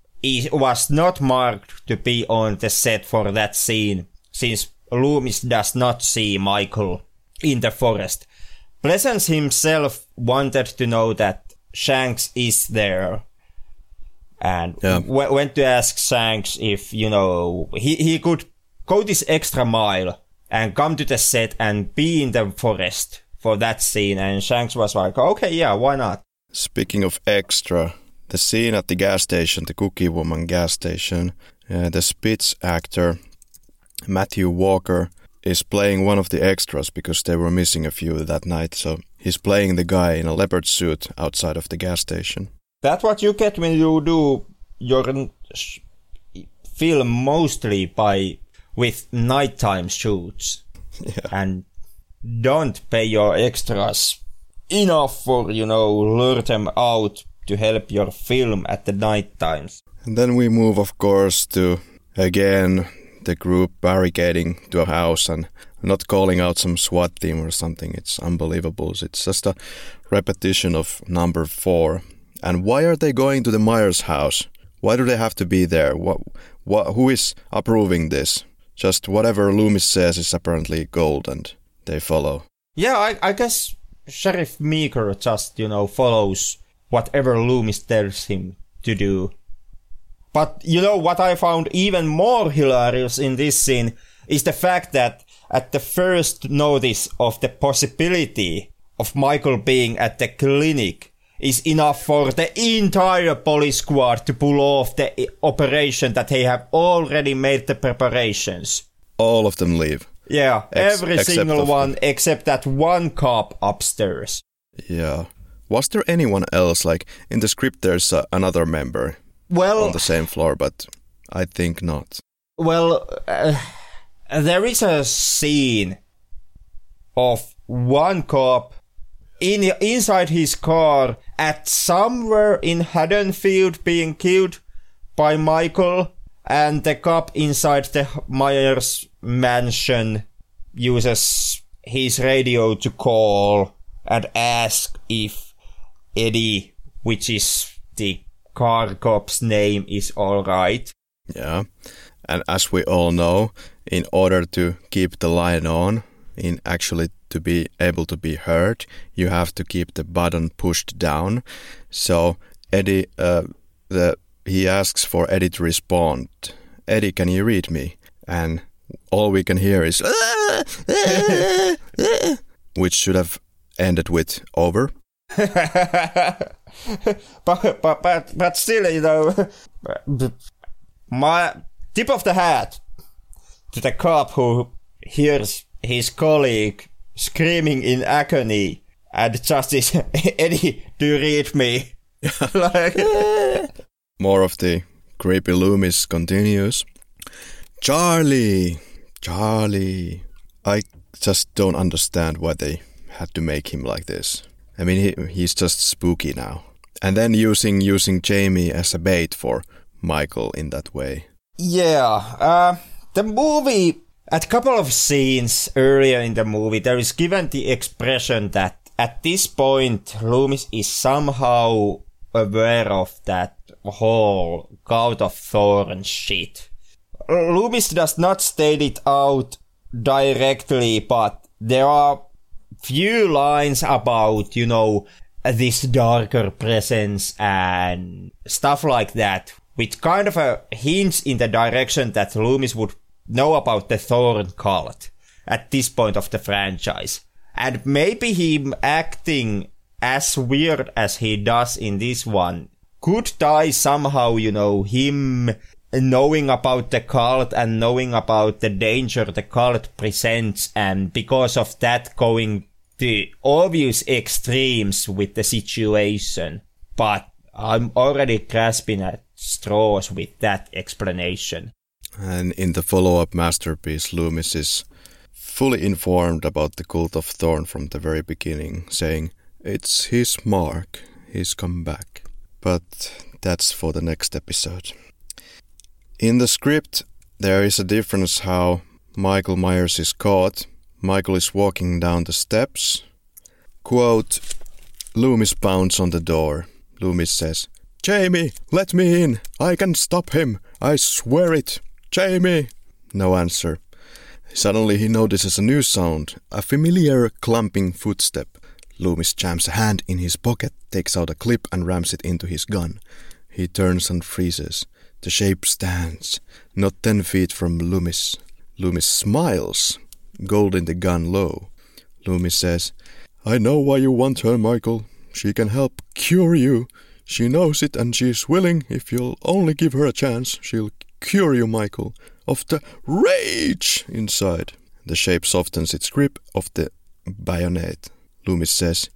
was not marked to be on the set for that scene, since Loomis does not see Michael in the forest, Pleasence himself wanted to know that Shanks is there and Yeah. w- went to ask Shanks if, you know, he, he could go this extra mile and come to the set and be in the forest for that scene. And Shanks was like, okay, yeah, why not? Speaking of extra, the scene at the gas station, the Cookie Woman gas station, uh, the Spitz actor, Matthew Walker, is playing one of the extras because they were missing a few that night. So he's playing the guy in a leopard suit outside of the gas station. That's what you get when you do your film mostly by with nighttime shoots Yeah. and don't pay your extras enough for you know lure them out to help your film at the night times. And then we move, of course, to again the group barricading to a house and not calling out some SWAT team or something. It's unbelievable. It's just a repetition of number four. And why are they going to the Myers house? Why do they have to be there? What, what, who is approving this? Just whatever Loomis says is apparently gold and they follow. Yeah, I, I guess Sheriff Meeker just, you know, follows whatever Loomis tells him to do. But you know what I found even more hilarious in this scene is the fact that at the first notice of the possibility of Michael being at the clinic is enough for the entire police squad to pull off the operation that they have already made the preparations. All of them leave. Yeah, Ex- every single one except that one cop upstairs. Yeah. Was there anyone else? Like in the script, there's uh, another member Well, on the same floor, but I think not. Well, uh, there is a scene of one cop in inside his car at somewhere in Haddonfield being killed by Michael, and the cop inside the Myers mansion uses his radio to call and ask if Eddie, which is the car cop's name, is all right. Yeah. And as we all know, in order to keep the line on, in actually to be able to be heard, you have to keep the button pushed down. So Eddie, uh, the he asks for Eddie to respond. Eddie, can you read me? And all we can hear is, which should have ended with over. but but but but still, you know, my tip of the hat to the cop who hears his colleague screaming in agony and just is Eddie, do you read me? like, More of the creepy Loomis continues. Charlie, Charlie. I just don't understand why they had to make him like this. I mean, he, he's just spooky now. And then using using Jamie as a bait for Michael in that way. yeah, uh, the movie at a couple of scenes earlier in the movie, there is given the expression that at this point Loomis is somehow aware of that whole God of Thorn shit. Loomis does not state it out directly, but there are few lines about, you know, this darker presence and stuff like that, which kind of uh, hints in the direction that Loomis would know about the Thorn cult at this point of the franchise. And maybe him acting as weird as he does in this one could tie somehow, you know, him knowing about the cult and knowing about the danger the cult presents and because of that going to obvious extremes with the situation. But I'm already grasping at straws with that explanation. And in the follow up masterpiece, Loomis is fully informed about the cult of Thorn from the very beginning, saying, It's his mark, he's come back. But that's for the next episode. In the script, there is a difference how Michael Myers is caught. Michael is walking down the steps. Quote, Loomis pounds on the door. Loomis says, Jamie, let me in. I can stop him. I swear it. Jamie. No answer. Suddenly he notices a new sound, a familiar clumping footstep. Loomis jams a hand in his pocket, takes out a clip and rams it into his gun. He turns and freezes. The shape stands, not ten feet from Loomis. Loomis smiles, holding the gun low. Loomis says, I know why you want her, Michael. She can help cure you. She knows it and she's willing, if you'll only give her a chance, she'll cure you, Michael, of the rage inside. The shape softens its grip of the bayonet. Loomis says,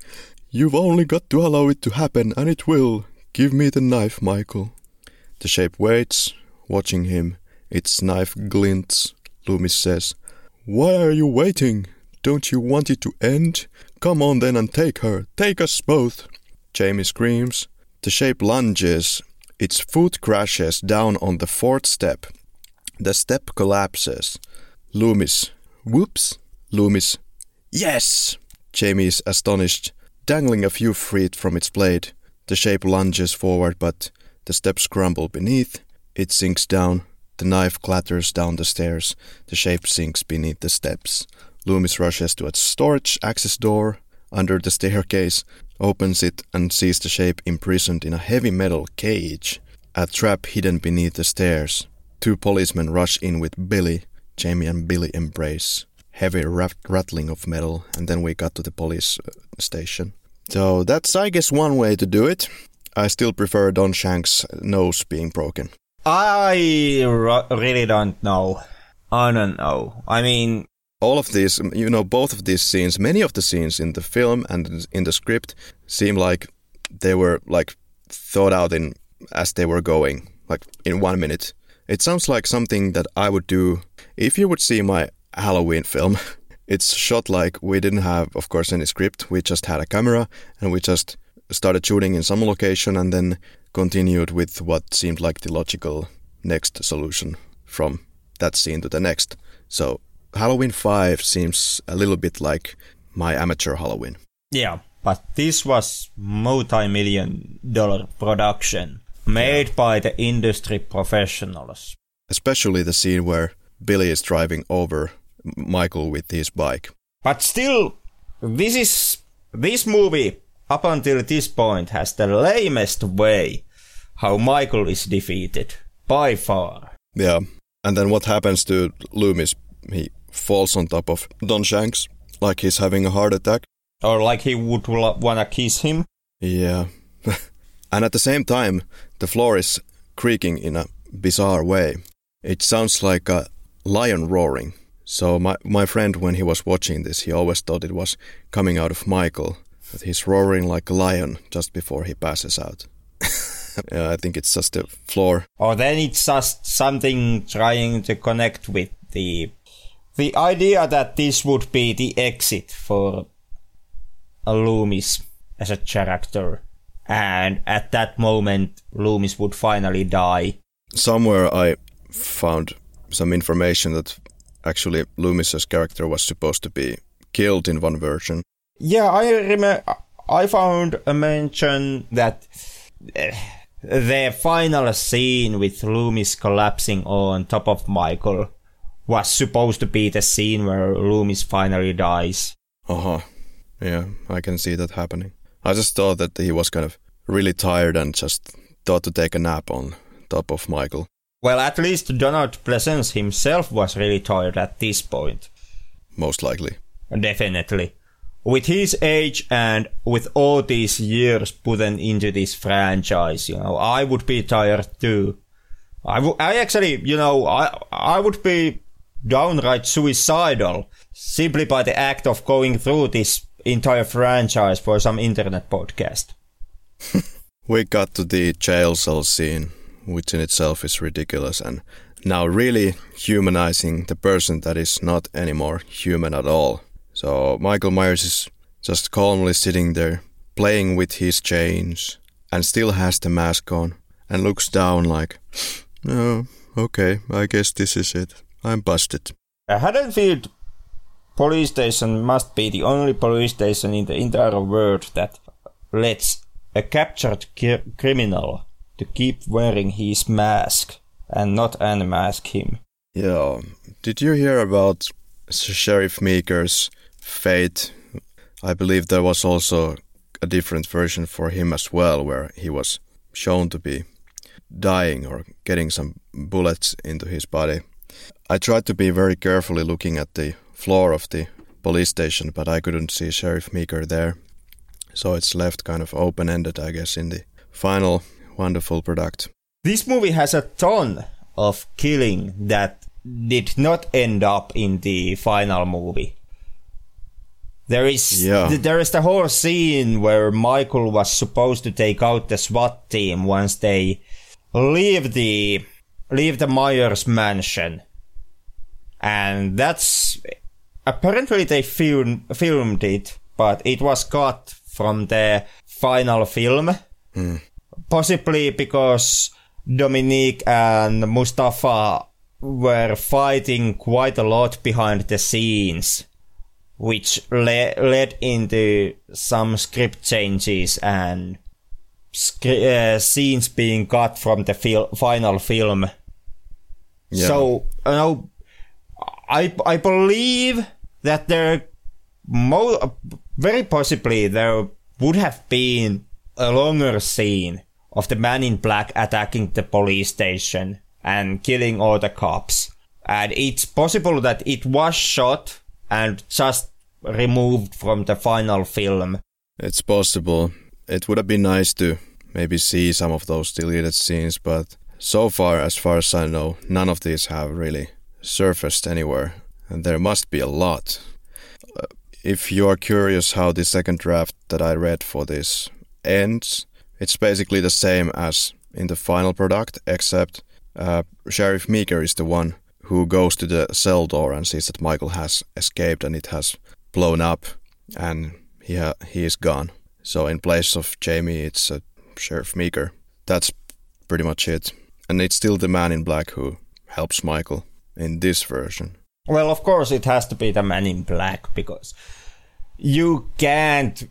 You've only got to allow it to happen, and it will. Give me the knife, Michael. The shape waits, watching him. Its knife glints. Loomis says, Why are you waiting? Don't you want it to end? Come on then and take her. Take us both. Jamie screams. The shape lunges. Its foot crashes down on the fourth step. The step collapses. Loomis. Whoops. Loomis. Yes! Jamie is astonished. Dangling a few feet from its blade, The shape lunges forward, but the steps crumble beneath. It sinks down. The knife clatters down the stairs. The shape sinks beneath the steps. Loomis rushes to a storage access door under the staircase, opens it, and sees the shape imprisoned in a heavy metal cage. A trap hidden beneath the stairs. Two policemen rush in with Billy. Jamie and Billy embrace. Heavy rat- rattling of metal, and then we got to the police uh, station. So that's, I guess, one way to do it. I still prefer Don Shank's nose being broken. I r- really don't know. I don't know. I mean, all of these, you know, both of these scenes, many of the scenes in the film and in the script seem like they were like thought out in as they were going, like in one minute. It sounds like something that I would do if you would see my Halloween film. It's shot like we didn't have, of course, any script. We just had a camera and we just started shooting in some location and then continued with what seemed like the logical next solution from that scene to the next. So Halloween 5 seems a little bit like my amateur Halloween. Yeah, but this was multi-million dollar production made yeah. by the industry professionals. Especially the scene where Billy is driving over Michael with his bike. But still, this is this movie up until this point has the lamest way how Michael is defeated by far. Yeah, and then what happens to Loomis? He falls on top of Don Shanks like he's having a heart attack, or like he would wanna kiss him. Yeah, and at the same time, the floor is creaking in a bizarre way. It sounds like a lion roaring. So my my friend, when he was watching this, he always thought it was coming out of Michael. That he's roaring like a lion just before he passes out. yeah, I think it's just the floor. Or then it's just something trying to connect with the the idea that this would be the exit for a Loomis as a character. And at that moment, Loomis would finally die. Somewhere I found some information that actually Loomis's character was supposed to be killed in one version. Yeah, I remember. I found a mention that uh, the final scene with Loomis collapsing on top of Michael was supposed to be the scene where Loomis finally dies. Uh huh. Yeah, I can see that happening. I just thought that he was kind of really tired and just thought to take a nap on top of Michael. Well, at least Donald Pleasence himself was really tired at this point. Most likely. Definitely. With his age and with all these years put into this franchise, you know, I would be tired too. I, actually, you know, I, I would be downright suicidal simply by the act of going through this entire franchise for some internet podcast. we got to the jail cell scene which in itself is ridiculous and now really humanizing the person that is not anymore human at all. So Michael Myers is just calmly sitting there, playing with his chains, and still has the mask on, and looks down like, oh, okay, I guess this is it. I'm busted. A Haddonfield police station must be the only police station in the entire world that lets a captured criminal to keep wearing his mask and not unmask him. Yeah. Did you hear about Sheriff Meeker's fate? I believe there was also a different version for him as well, where he was shown to be dying or getting some bullets into his body. I tried to be very carefully looking at the floor of the police station, but I couldn't see Sheriff Meeker there. So it's left kind of open ended, I guess, in the final wonderful product. This movie has a ton of killing that did not end up in the final movie. There is yeah. th- there is the whole scene where Michael was supposed to take out the SWAT team once they leave the leave the Myers mansion. And that's apparently they film, filmed it, but it was cut from the final film. Mm possibly because Dominique and Mustafa were fighting quite a lot behind the scenes, which le- led into some script changes and uh, scenes being cut from the fil- final film. Yeah. So you know, I I believe that there, mo- very possibly there would have been a longer scene of the man in black attacking the police station and killing all the cops. And it's possible that it was shot and just removed from the final film. It's possible. It would have been nice to maybe see some of those deleted scenes, but so far, as far as I know, none of these have really surfaced anywhere, and there must be a lot. Uh, if you are curious how the second draft that I read for this ends, it's basically the same as in the final product, except uh, Sheriff Meeker is the one who goes to the cell door and sees that Michael has escaped and it has blown up, and he ha- he is gone. So in place of Jamie, it's uh, Sheriff Meeker. That's pretty much it, and it's still the Man in Black who helps Michael in this version. Well, of course, it has to be the man in black because you can't,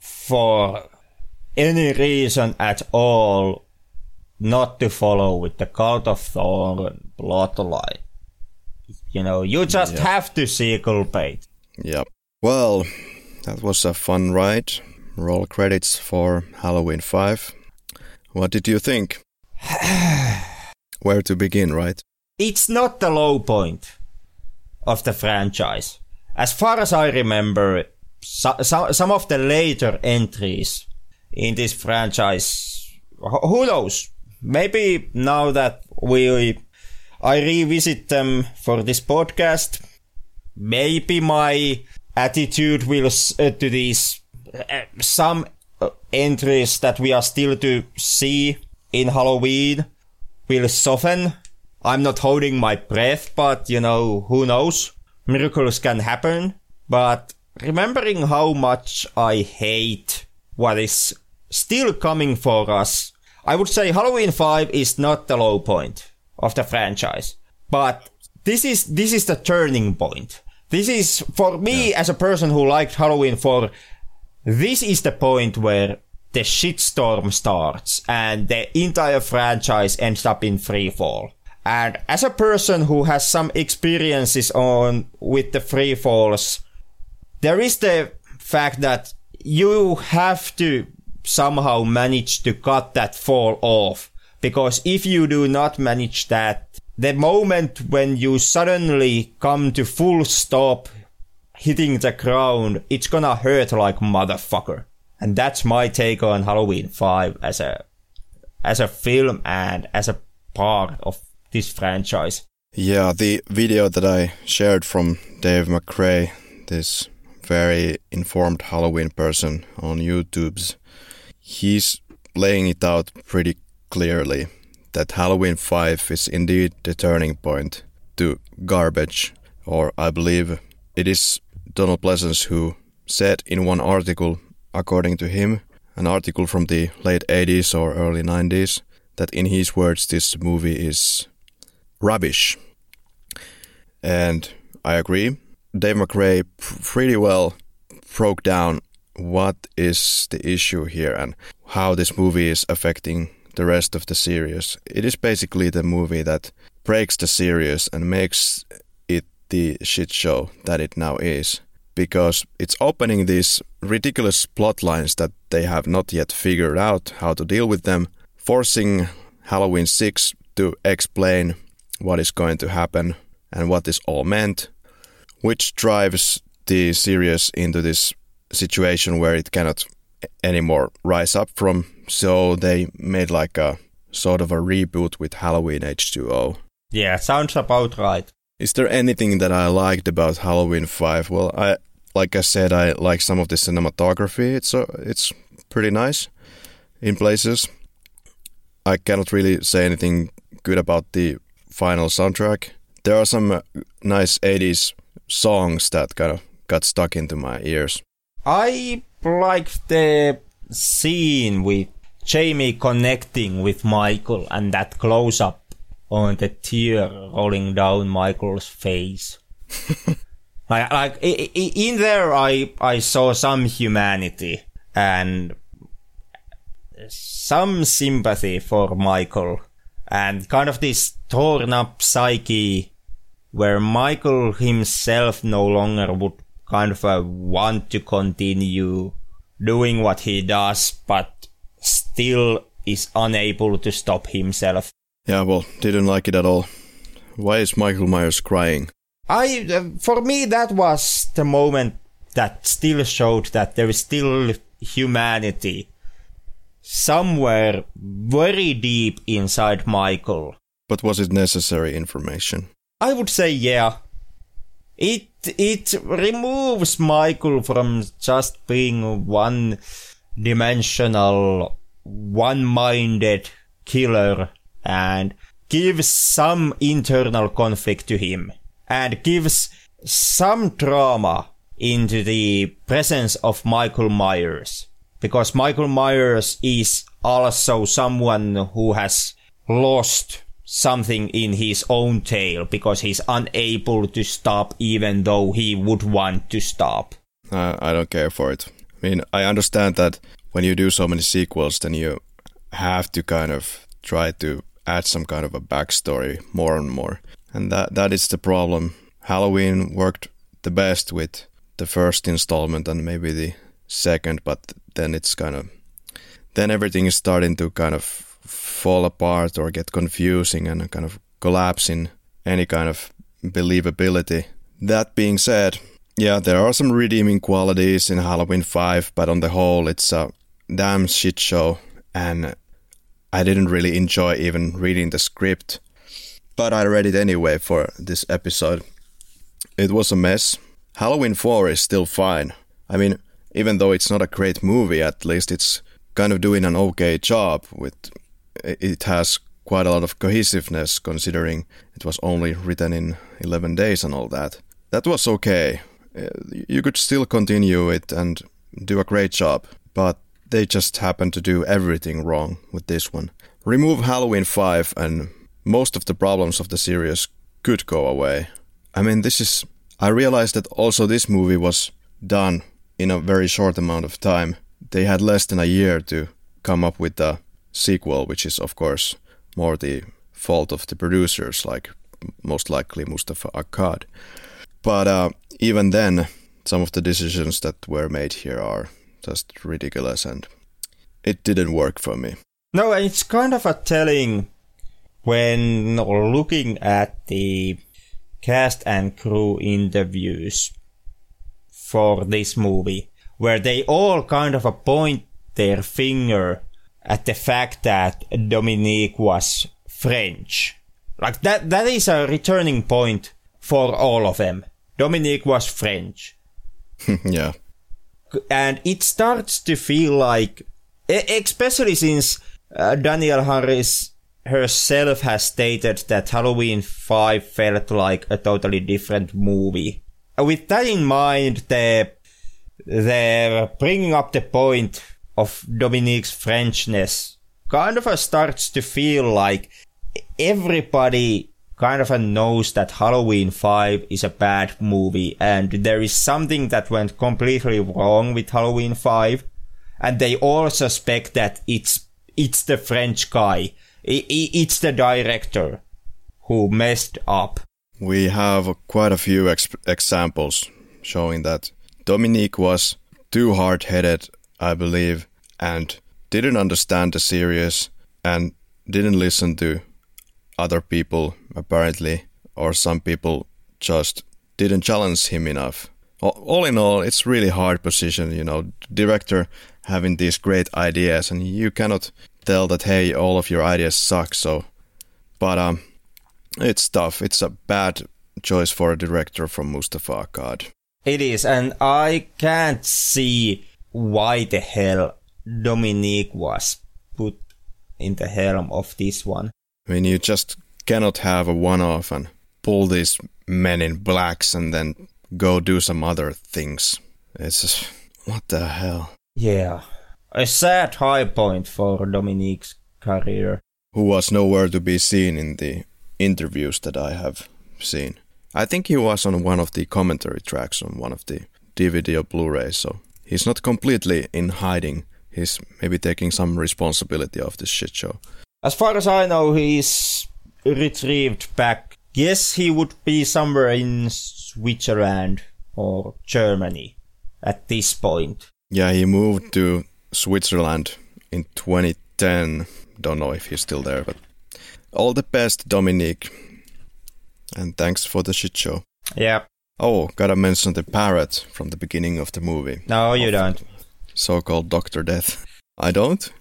for any reason at all, not to follow with the Cult of Thorn plotline. You know, you just Yeah. have to see Culpate. Yep. Well, that was a fun ride. Roll credits for Halloween 5. What did you think? Where to begin, right? It's not the low point of the franchise. As far as I remember, so, so, some of the later entries in this franchise, who knows? Maybe now that we, I revisit them for this podcast, maybe my attitude will uh, to these uh, some uh, entries that we are still to see in Halloween will soften. I'm not holding my breath, but you know, who knows? Miracles can happen. But remembering how much I hate what is still coming for us, I would say Halloween 5 is not the low point of the franchise. But this is, this is the turning point. This is, for me as a person who liked Halloween 4, this is the point where the shitstorm starts and the entire franchise ends up in free fall. And as a person who has some experiences on with the free falls, there is the fact that you have to somehow manage to cut that fall off. Because if you do not manage that, the moment when you suddenly come to full stop hitting the ground, it's gonna hurt like motherfucker. And that's my take on Halloween 5 as a as a film and as a part of this franchise. Yeah, the video that I shared from Dave McRae, this very informed Halloween person on YouTube's, he's laying it out pretty clearly that Halloween 5 is indeed the turning point to garbage, or I believe it is Donald Pleasence who said in one article, according to him, an article from the late 80s or early 90s, that in his words this movie is rubbish. And I agree. Dave McRae pr- pretty well broke down what is the issue here and how this movie is affecting the rest of the series. It is basically the movie that breaks the series and makes it the shit show that it now is. Because it's opening these ridiculous plot lines that they have not yet figured out how to deal with them, forcing Halloween 6 to explain what is going to happen and what this all meant, which drives the series into this situation where it cannot anymore rise up from. So they made like a sort of a reboot with Halloween H2O. Yeah, sounds about right. Is there anything that I liked about Halloween 5? Well, I like I said I like some of the cinematography. It's uh, it's pretty nice in places. I cannot really say anything good about the final soundtrack. There are some uh, nice 80s songs that kind of got stuck into my ears. I like the scene with Jamie connecting with Michael and that close up on the tear rolling down Michael's face. like, like in there, I I saw some humanity and some sympathy for Michael and kind of this torn up psyche where Michael himself no longer would kind of uh, want to continue doing what he does, but still is unable to stop himself. Yeah, well, didn't like it at all. Why is Michael Myers crying? I, uh, for me, that was the moment that still showed that there is still humanity somewhere very deep inside Michael. But was it necessary information? I would say yeah. It it removes Michael from just being one dimensional, one minded killer and gives some internal conflict to him and gives some drama into the presence of Michael Myers. Because Michael Myers is also someone who has lost something in his own tail because he's unable to stop even though he would want to stop. Uh, I don't care for it. I mean, I understand that when you do so many sequels, then you have to kind of try to add some kind of a backstory more and more. And that that is the problem. Halloween worked the best with the first installment and maybe the second, but then it's kind of then everything is starting to kind of fall apart or get confusing and kind of collapse in any kind of believability. That being said, yeah, there are some redeeming qualities in Halloween 5, but on the whole, it's a damn shit show, and I didn't really enjoy even reading the script. But I read it anyway for this episode. It was a mess. Halloween 4 is still fine. I mean, even though it's not a great movie, at least it's kind of doing an okay job with it has quite a lot of cohesiveness considering it was only written in 11 days and all that. That was okay. Uh, you could still continue it and do a great job, but they just happened to do everything wrong with this one. Remove Halloween 5 and most of the problems of the series could go away. I mean, this is. I realized that also this movie was done in a very short amount of time. They had less than a year to come up with a sequel, which is, of course, more the fault of the producers, like most likely Moustapha Akkad. But uh, even then, some of the decisions that were made here are just ridiculous and it didn't work for me. No, it's kind of a telling when looking at the cast and crew interviews for this movie, where they all kind of point their finger at the fact that Dominique was French. Like that, that is a returning point for all of them. Dominique was French. yeah. And it starts to feel like, especially since uh, Danielle Harris herself has stated that Halloween 5 felt like a totally different movie. With that in mind, the, they're bringing up the point of Dominique's Frenchness kind of starts to feel like everybody kind of knows that Halloween 5 is a bad movie and there is something that went completely wrong with Halloween 5 and they all suspect that it's it's the French guy. It's the director who messed up. We have quite a few ex- examples showing that Dominique was too hard-headed I believe, and didn't understand the series and didn't listen to other people, apparently, or some people just didn't challenge him enough. All in all, it's really hard position, you know, director having these great ideas, and you cannot tell that hey, all of your ideas suck. So, but um, it's tough. It's a bad choice for a director from Moustapha Akkad. It is, and I can't see why the hell Dominique was put in the helm of this one. I mean, you just cannot have a one off and pull these men in blacks and then go do some other things. It's just, what the hell? Yeah. A sad high point for Dominique's career. Who was nowhere to be seen in the interviews that I have seen. I think he was on one of the commentary tracks on one of the DVD or Blu ray, so he's not completely in hiding. he's maybe taking some responsibility of this shit show. As far as I know, he's retrieved back. Yes, he would be somewhere in Switzerland or Germany at this point. Yeah, he moved to Switzerland in 2010. Don't know if he's still there, but all the best, Dominique. And thanks for the shit show. Yeah. Oh, gotta mention the parrot from the beginning of the movie. No, you don't. So called Dr. Death. I don't?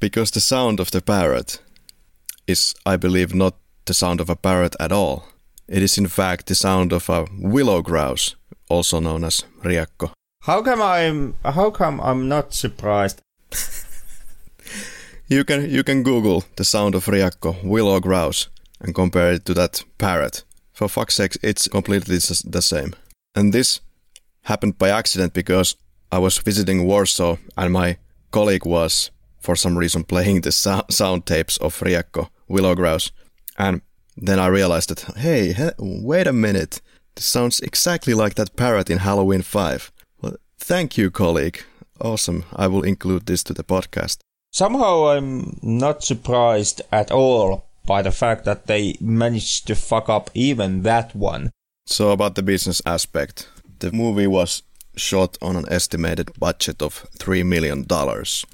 Because the sound of the parrot is, I believe, not the sound of a parrot at all. It is, in fact, the sound of a willow grouse, also known as riekko. How come I'm how come I'm not surprised? You can you can Google the sound of riekko, willow grouse, and compare it to that parrot. For fuck's sake, it's completely the same. And this happened by accident because I was visiting Warsaw and my colleague was, for some reason, playing the sou- sound tapes of riekko, willow grouse. And then I realized that, hey, he- wait a minute, this sounds exactly like that parrot in Halloween 5. Well, thank you, colleague. Awesome. I will include this to the podcast. Somehow I'm not surprised at all by the fact that they managed to fuck up even that one. So about the business aspect, the movie was shot on an estimated budget of three million dollars.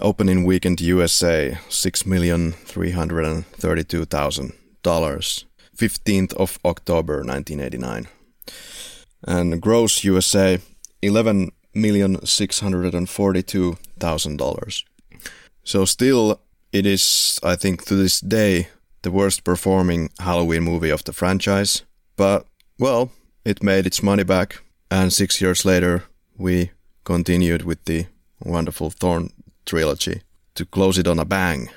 Opening weekend USA, six million three hundred and thirty-two thousand dollars. Fifteenth of October, nineteen eighty-nine, and gross USA, eleven million six hundred and forty-two thousand dollars. So still, it is, I think, to this day, the worst performing Halloween movie of the franchise. But, well, it made its money back, and six years later, we continued with the wonderful Thorn trilogy to close it on a bang.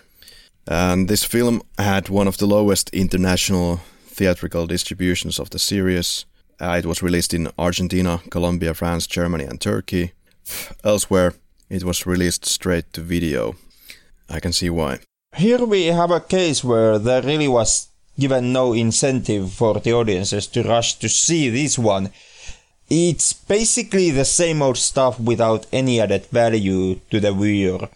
And this film had one of the lowest international theatrical distributions of the series. Uh, it was released in Argentina, Colombia, France, Germany, and Turkey. Elsewhere, it was released straight to video. I can see why. Here we have a case where there really was given no incentive for the audiences to rush to see this one. It's basically the same old stuff without any added value to the viewer.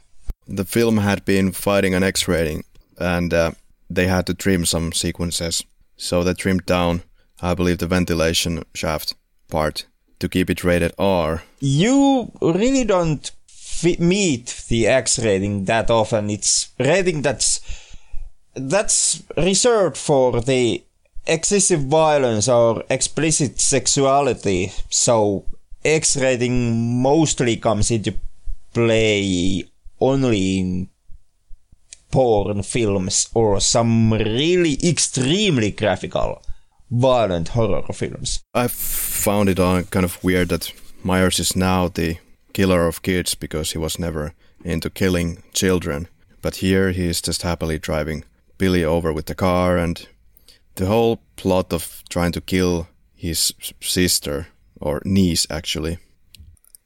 The film had been fighting an X rating, and uh, they had to trim some sequences. So they trimmed down, I believe, the ventilation shaft part to keep it rated R. You really don't fi- meet the X rating that often. It's rating that's that's reserved for the excessive violence or explicit sexuality. So X rating mostly comes into play only in porn films or some really extremely graphical violent horror films. I found it uh, kind of weird that Myers is now the killer of kids because he was never into killing children. But here he is just happily driving Billy over with the car, and the whole plot of trying to kill his sister, or niece actually,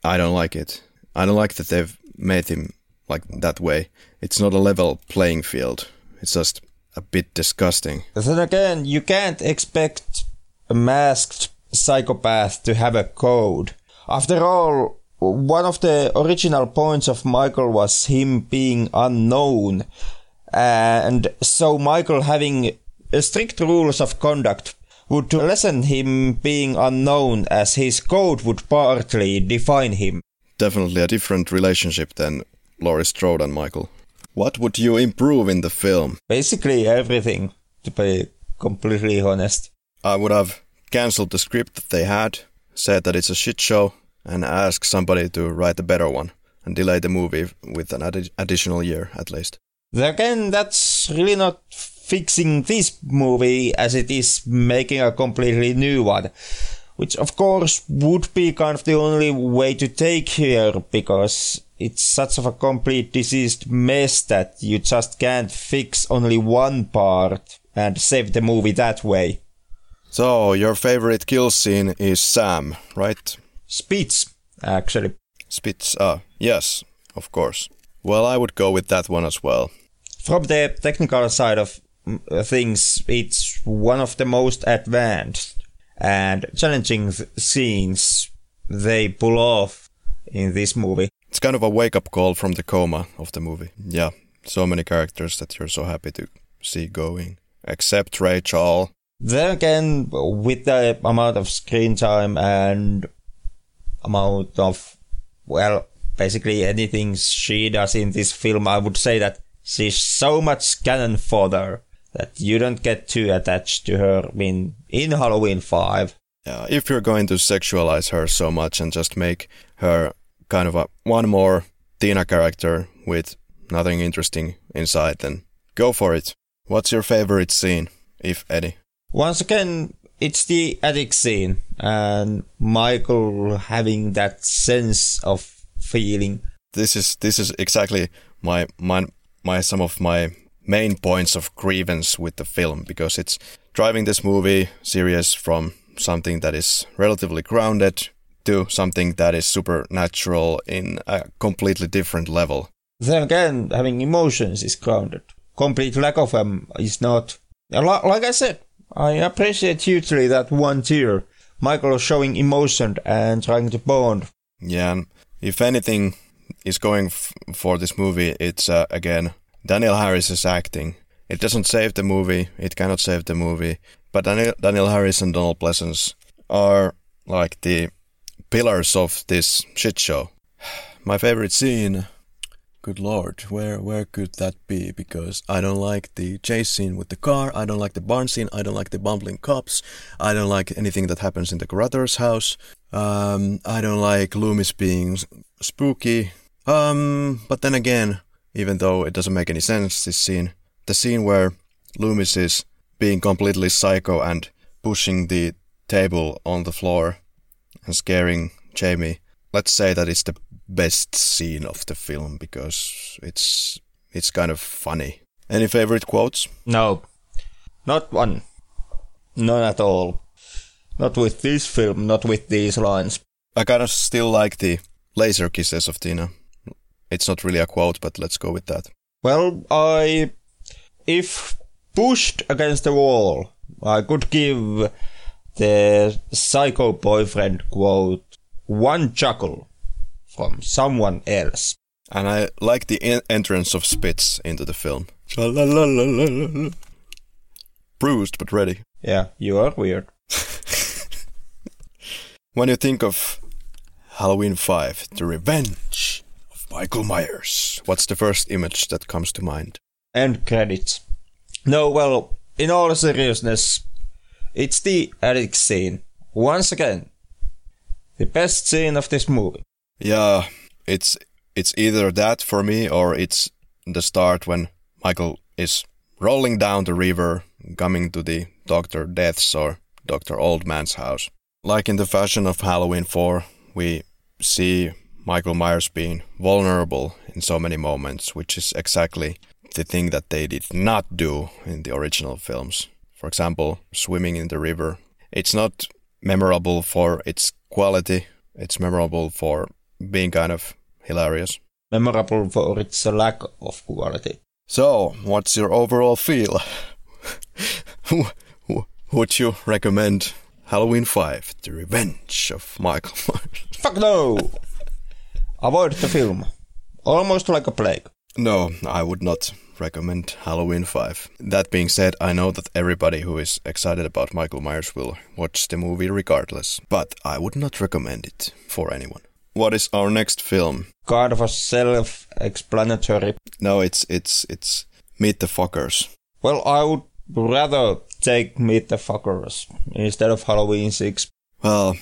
I don't like it. I don't like that they've made him like that way. It's not a level playing field. It's just a bit disgusting. Then again, you can't expect a masked psychopath to have a code. After all, one of the original points of Michael was him being unknown. Uh, and so Michael having strict rules of conduct would lessen him being unknown as his code would partly define him. definitely a different relationship than Laurie Strode and Michael. What would you improve in the film? Basically everything, to be completely honest. I would have cancelled the script that they had, said that it's a shit show, and ask somebody to write a better one and delay the movie with an addi- additional year at least. Again, that's really not fixing this movie as it is making a completely new one. Which of course would be kind of the only way to take here because it's such of a complete diseased mess that you just can't fix only one part and save the movie that way. So, your favorite kill scene is Sam, right? Spitz, actually. Spitz, ah, yes, of course. Well, I would go with that one as well. From the technical side of uh, things, it's one of the most advanced and challenging th- scenes they pull off in this movie. it's kind of a wake up call from the coma of the movie. Yeah, so many characters that you're so happy to see going, except Rachel. Then again, with the amount of screen time and amount of, well, basically anything she does in this film, I would say that she's so much cannon fodder that you don't get too attached to her in, in Halloween 5. Yeah, if you're going to sexualize her so much and just make her kind of a one more Tina character with nothing interesting inside, then go for it. What's your favorite scene, if any? Once again, it's the attic scene and Michael having that sense of feeling. This is this is exactly my my my some of my main points of grievance with the film because it's driving this movie series from something that is relatively grounded to something that is supernatural in a completely different level. Then again, having emotions is grounded. Complete lack of them is not. Like I said, I appreciate hugely that one tear. Michael is showing emotion and trying to bond. Yeah, and if anything is going f- for this movie, it's uh, again Danielle Harris's acting. It doesn't save the movie. It cannot save the movie. But Daniel, Danielle Harris and Donald Pleasence are like the pillars of this shit show. My favorite scene Good lord, where where could that be? Because I don't like the chase scene with the car, I don't like the barn scene, I don't like the bumbling cops, I don't like anything that happens in the Carruthers house, um, I don't like Loomis being spooky. Um, but then again, even though it doesn't make any sense, this scene, the scene where Loomis is being completely psycho and pushing the table on the floor and scaring Jamie, let's say that it's the best scene of the film because it's it's kind of funny. Any favorite quotes? No, not one. None at all. Not with this film, not with these lines. I kind of still like the laser kisses of Tina. It's not really a quote, but let's go with that. Well, I. If pushed against the wall, I could give the psycho boyfriend quote one chuckle from someone else. And I like the en- entrance of Spitz into the film. Bruised but ready. Yeah, you are weird. when you think of Halloween 5, The Revenge of Michael Myers, what's the first image that comes to mind? End credits. No, well, in all seriousness, it's the attic scene. Once again, the best scene of this movie. Yeah, it's it's either that for me or it's the start when Michael is rolling down the river, coming to the Doctor Death's or Doctor Oldman's house. Like in the fashion of Halloween 4, we see Michael Myers being vulnerable in so many moments, which is exactly the thing that they did not do in the original films. For example, swimming in the river. It's not memorable for its quality, it's memorable for being kind of hilarious. Memorable for its lack of quality. So, what's your overall feel? Would you recommend Halloween 5, The Revenge of Michael Myers? Fuck no! Avoid the film. Almost like a plague. No, I would not recommend Halloween 5. That being said, I know that everybody who is excited about Michael Myers will watch the movie regardless, but I would not recommend it for anyone. What is our next film? Kind of a self-explanatory. No, it's it's it's Meet the Fuckers. Well, I would rather take Meet the Fuckers instead of Halloween 6. Well,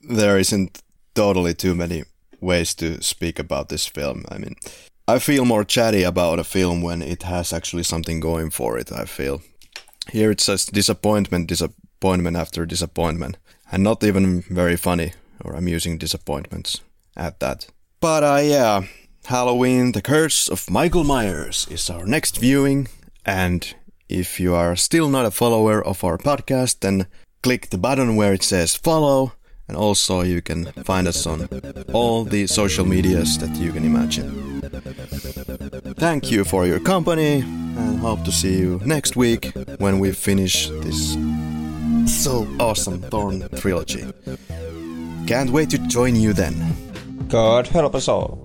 there isn't totally too many ways to speak about this film. I mean, I feel more chatty about a film when it has actually something going for it, I feel. Here it's just disappointment, disappointment after disappointment, and not even very funny or amusing disappointments at that. But uh, yeah, Halloween, The Curse of Michael Myers is our next viewing. And if you are still not a follower of our podcast, then click the button where it says follow. And also, you can find us on all the social medias that you can imagine. Thank you for your company, and hope to see you next week when we finish this so awesome Thorn trilogy. Can't wait to join you then. God help us all.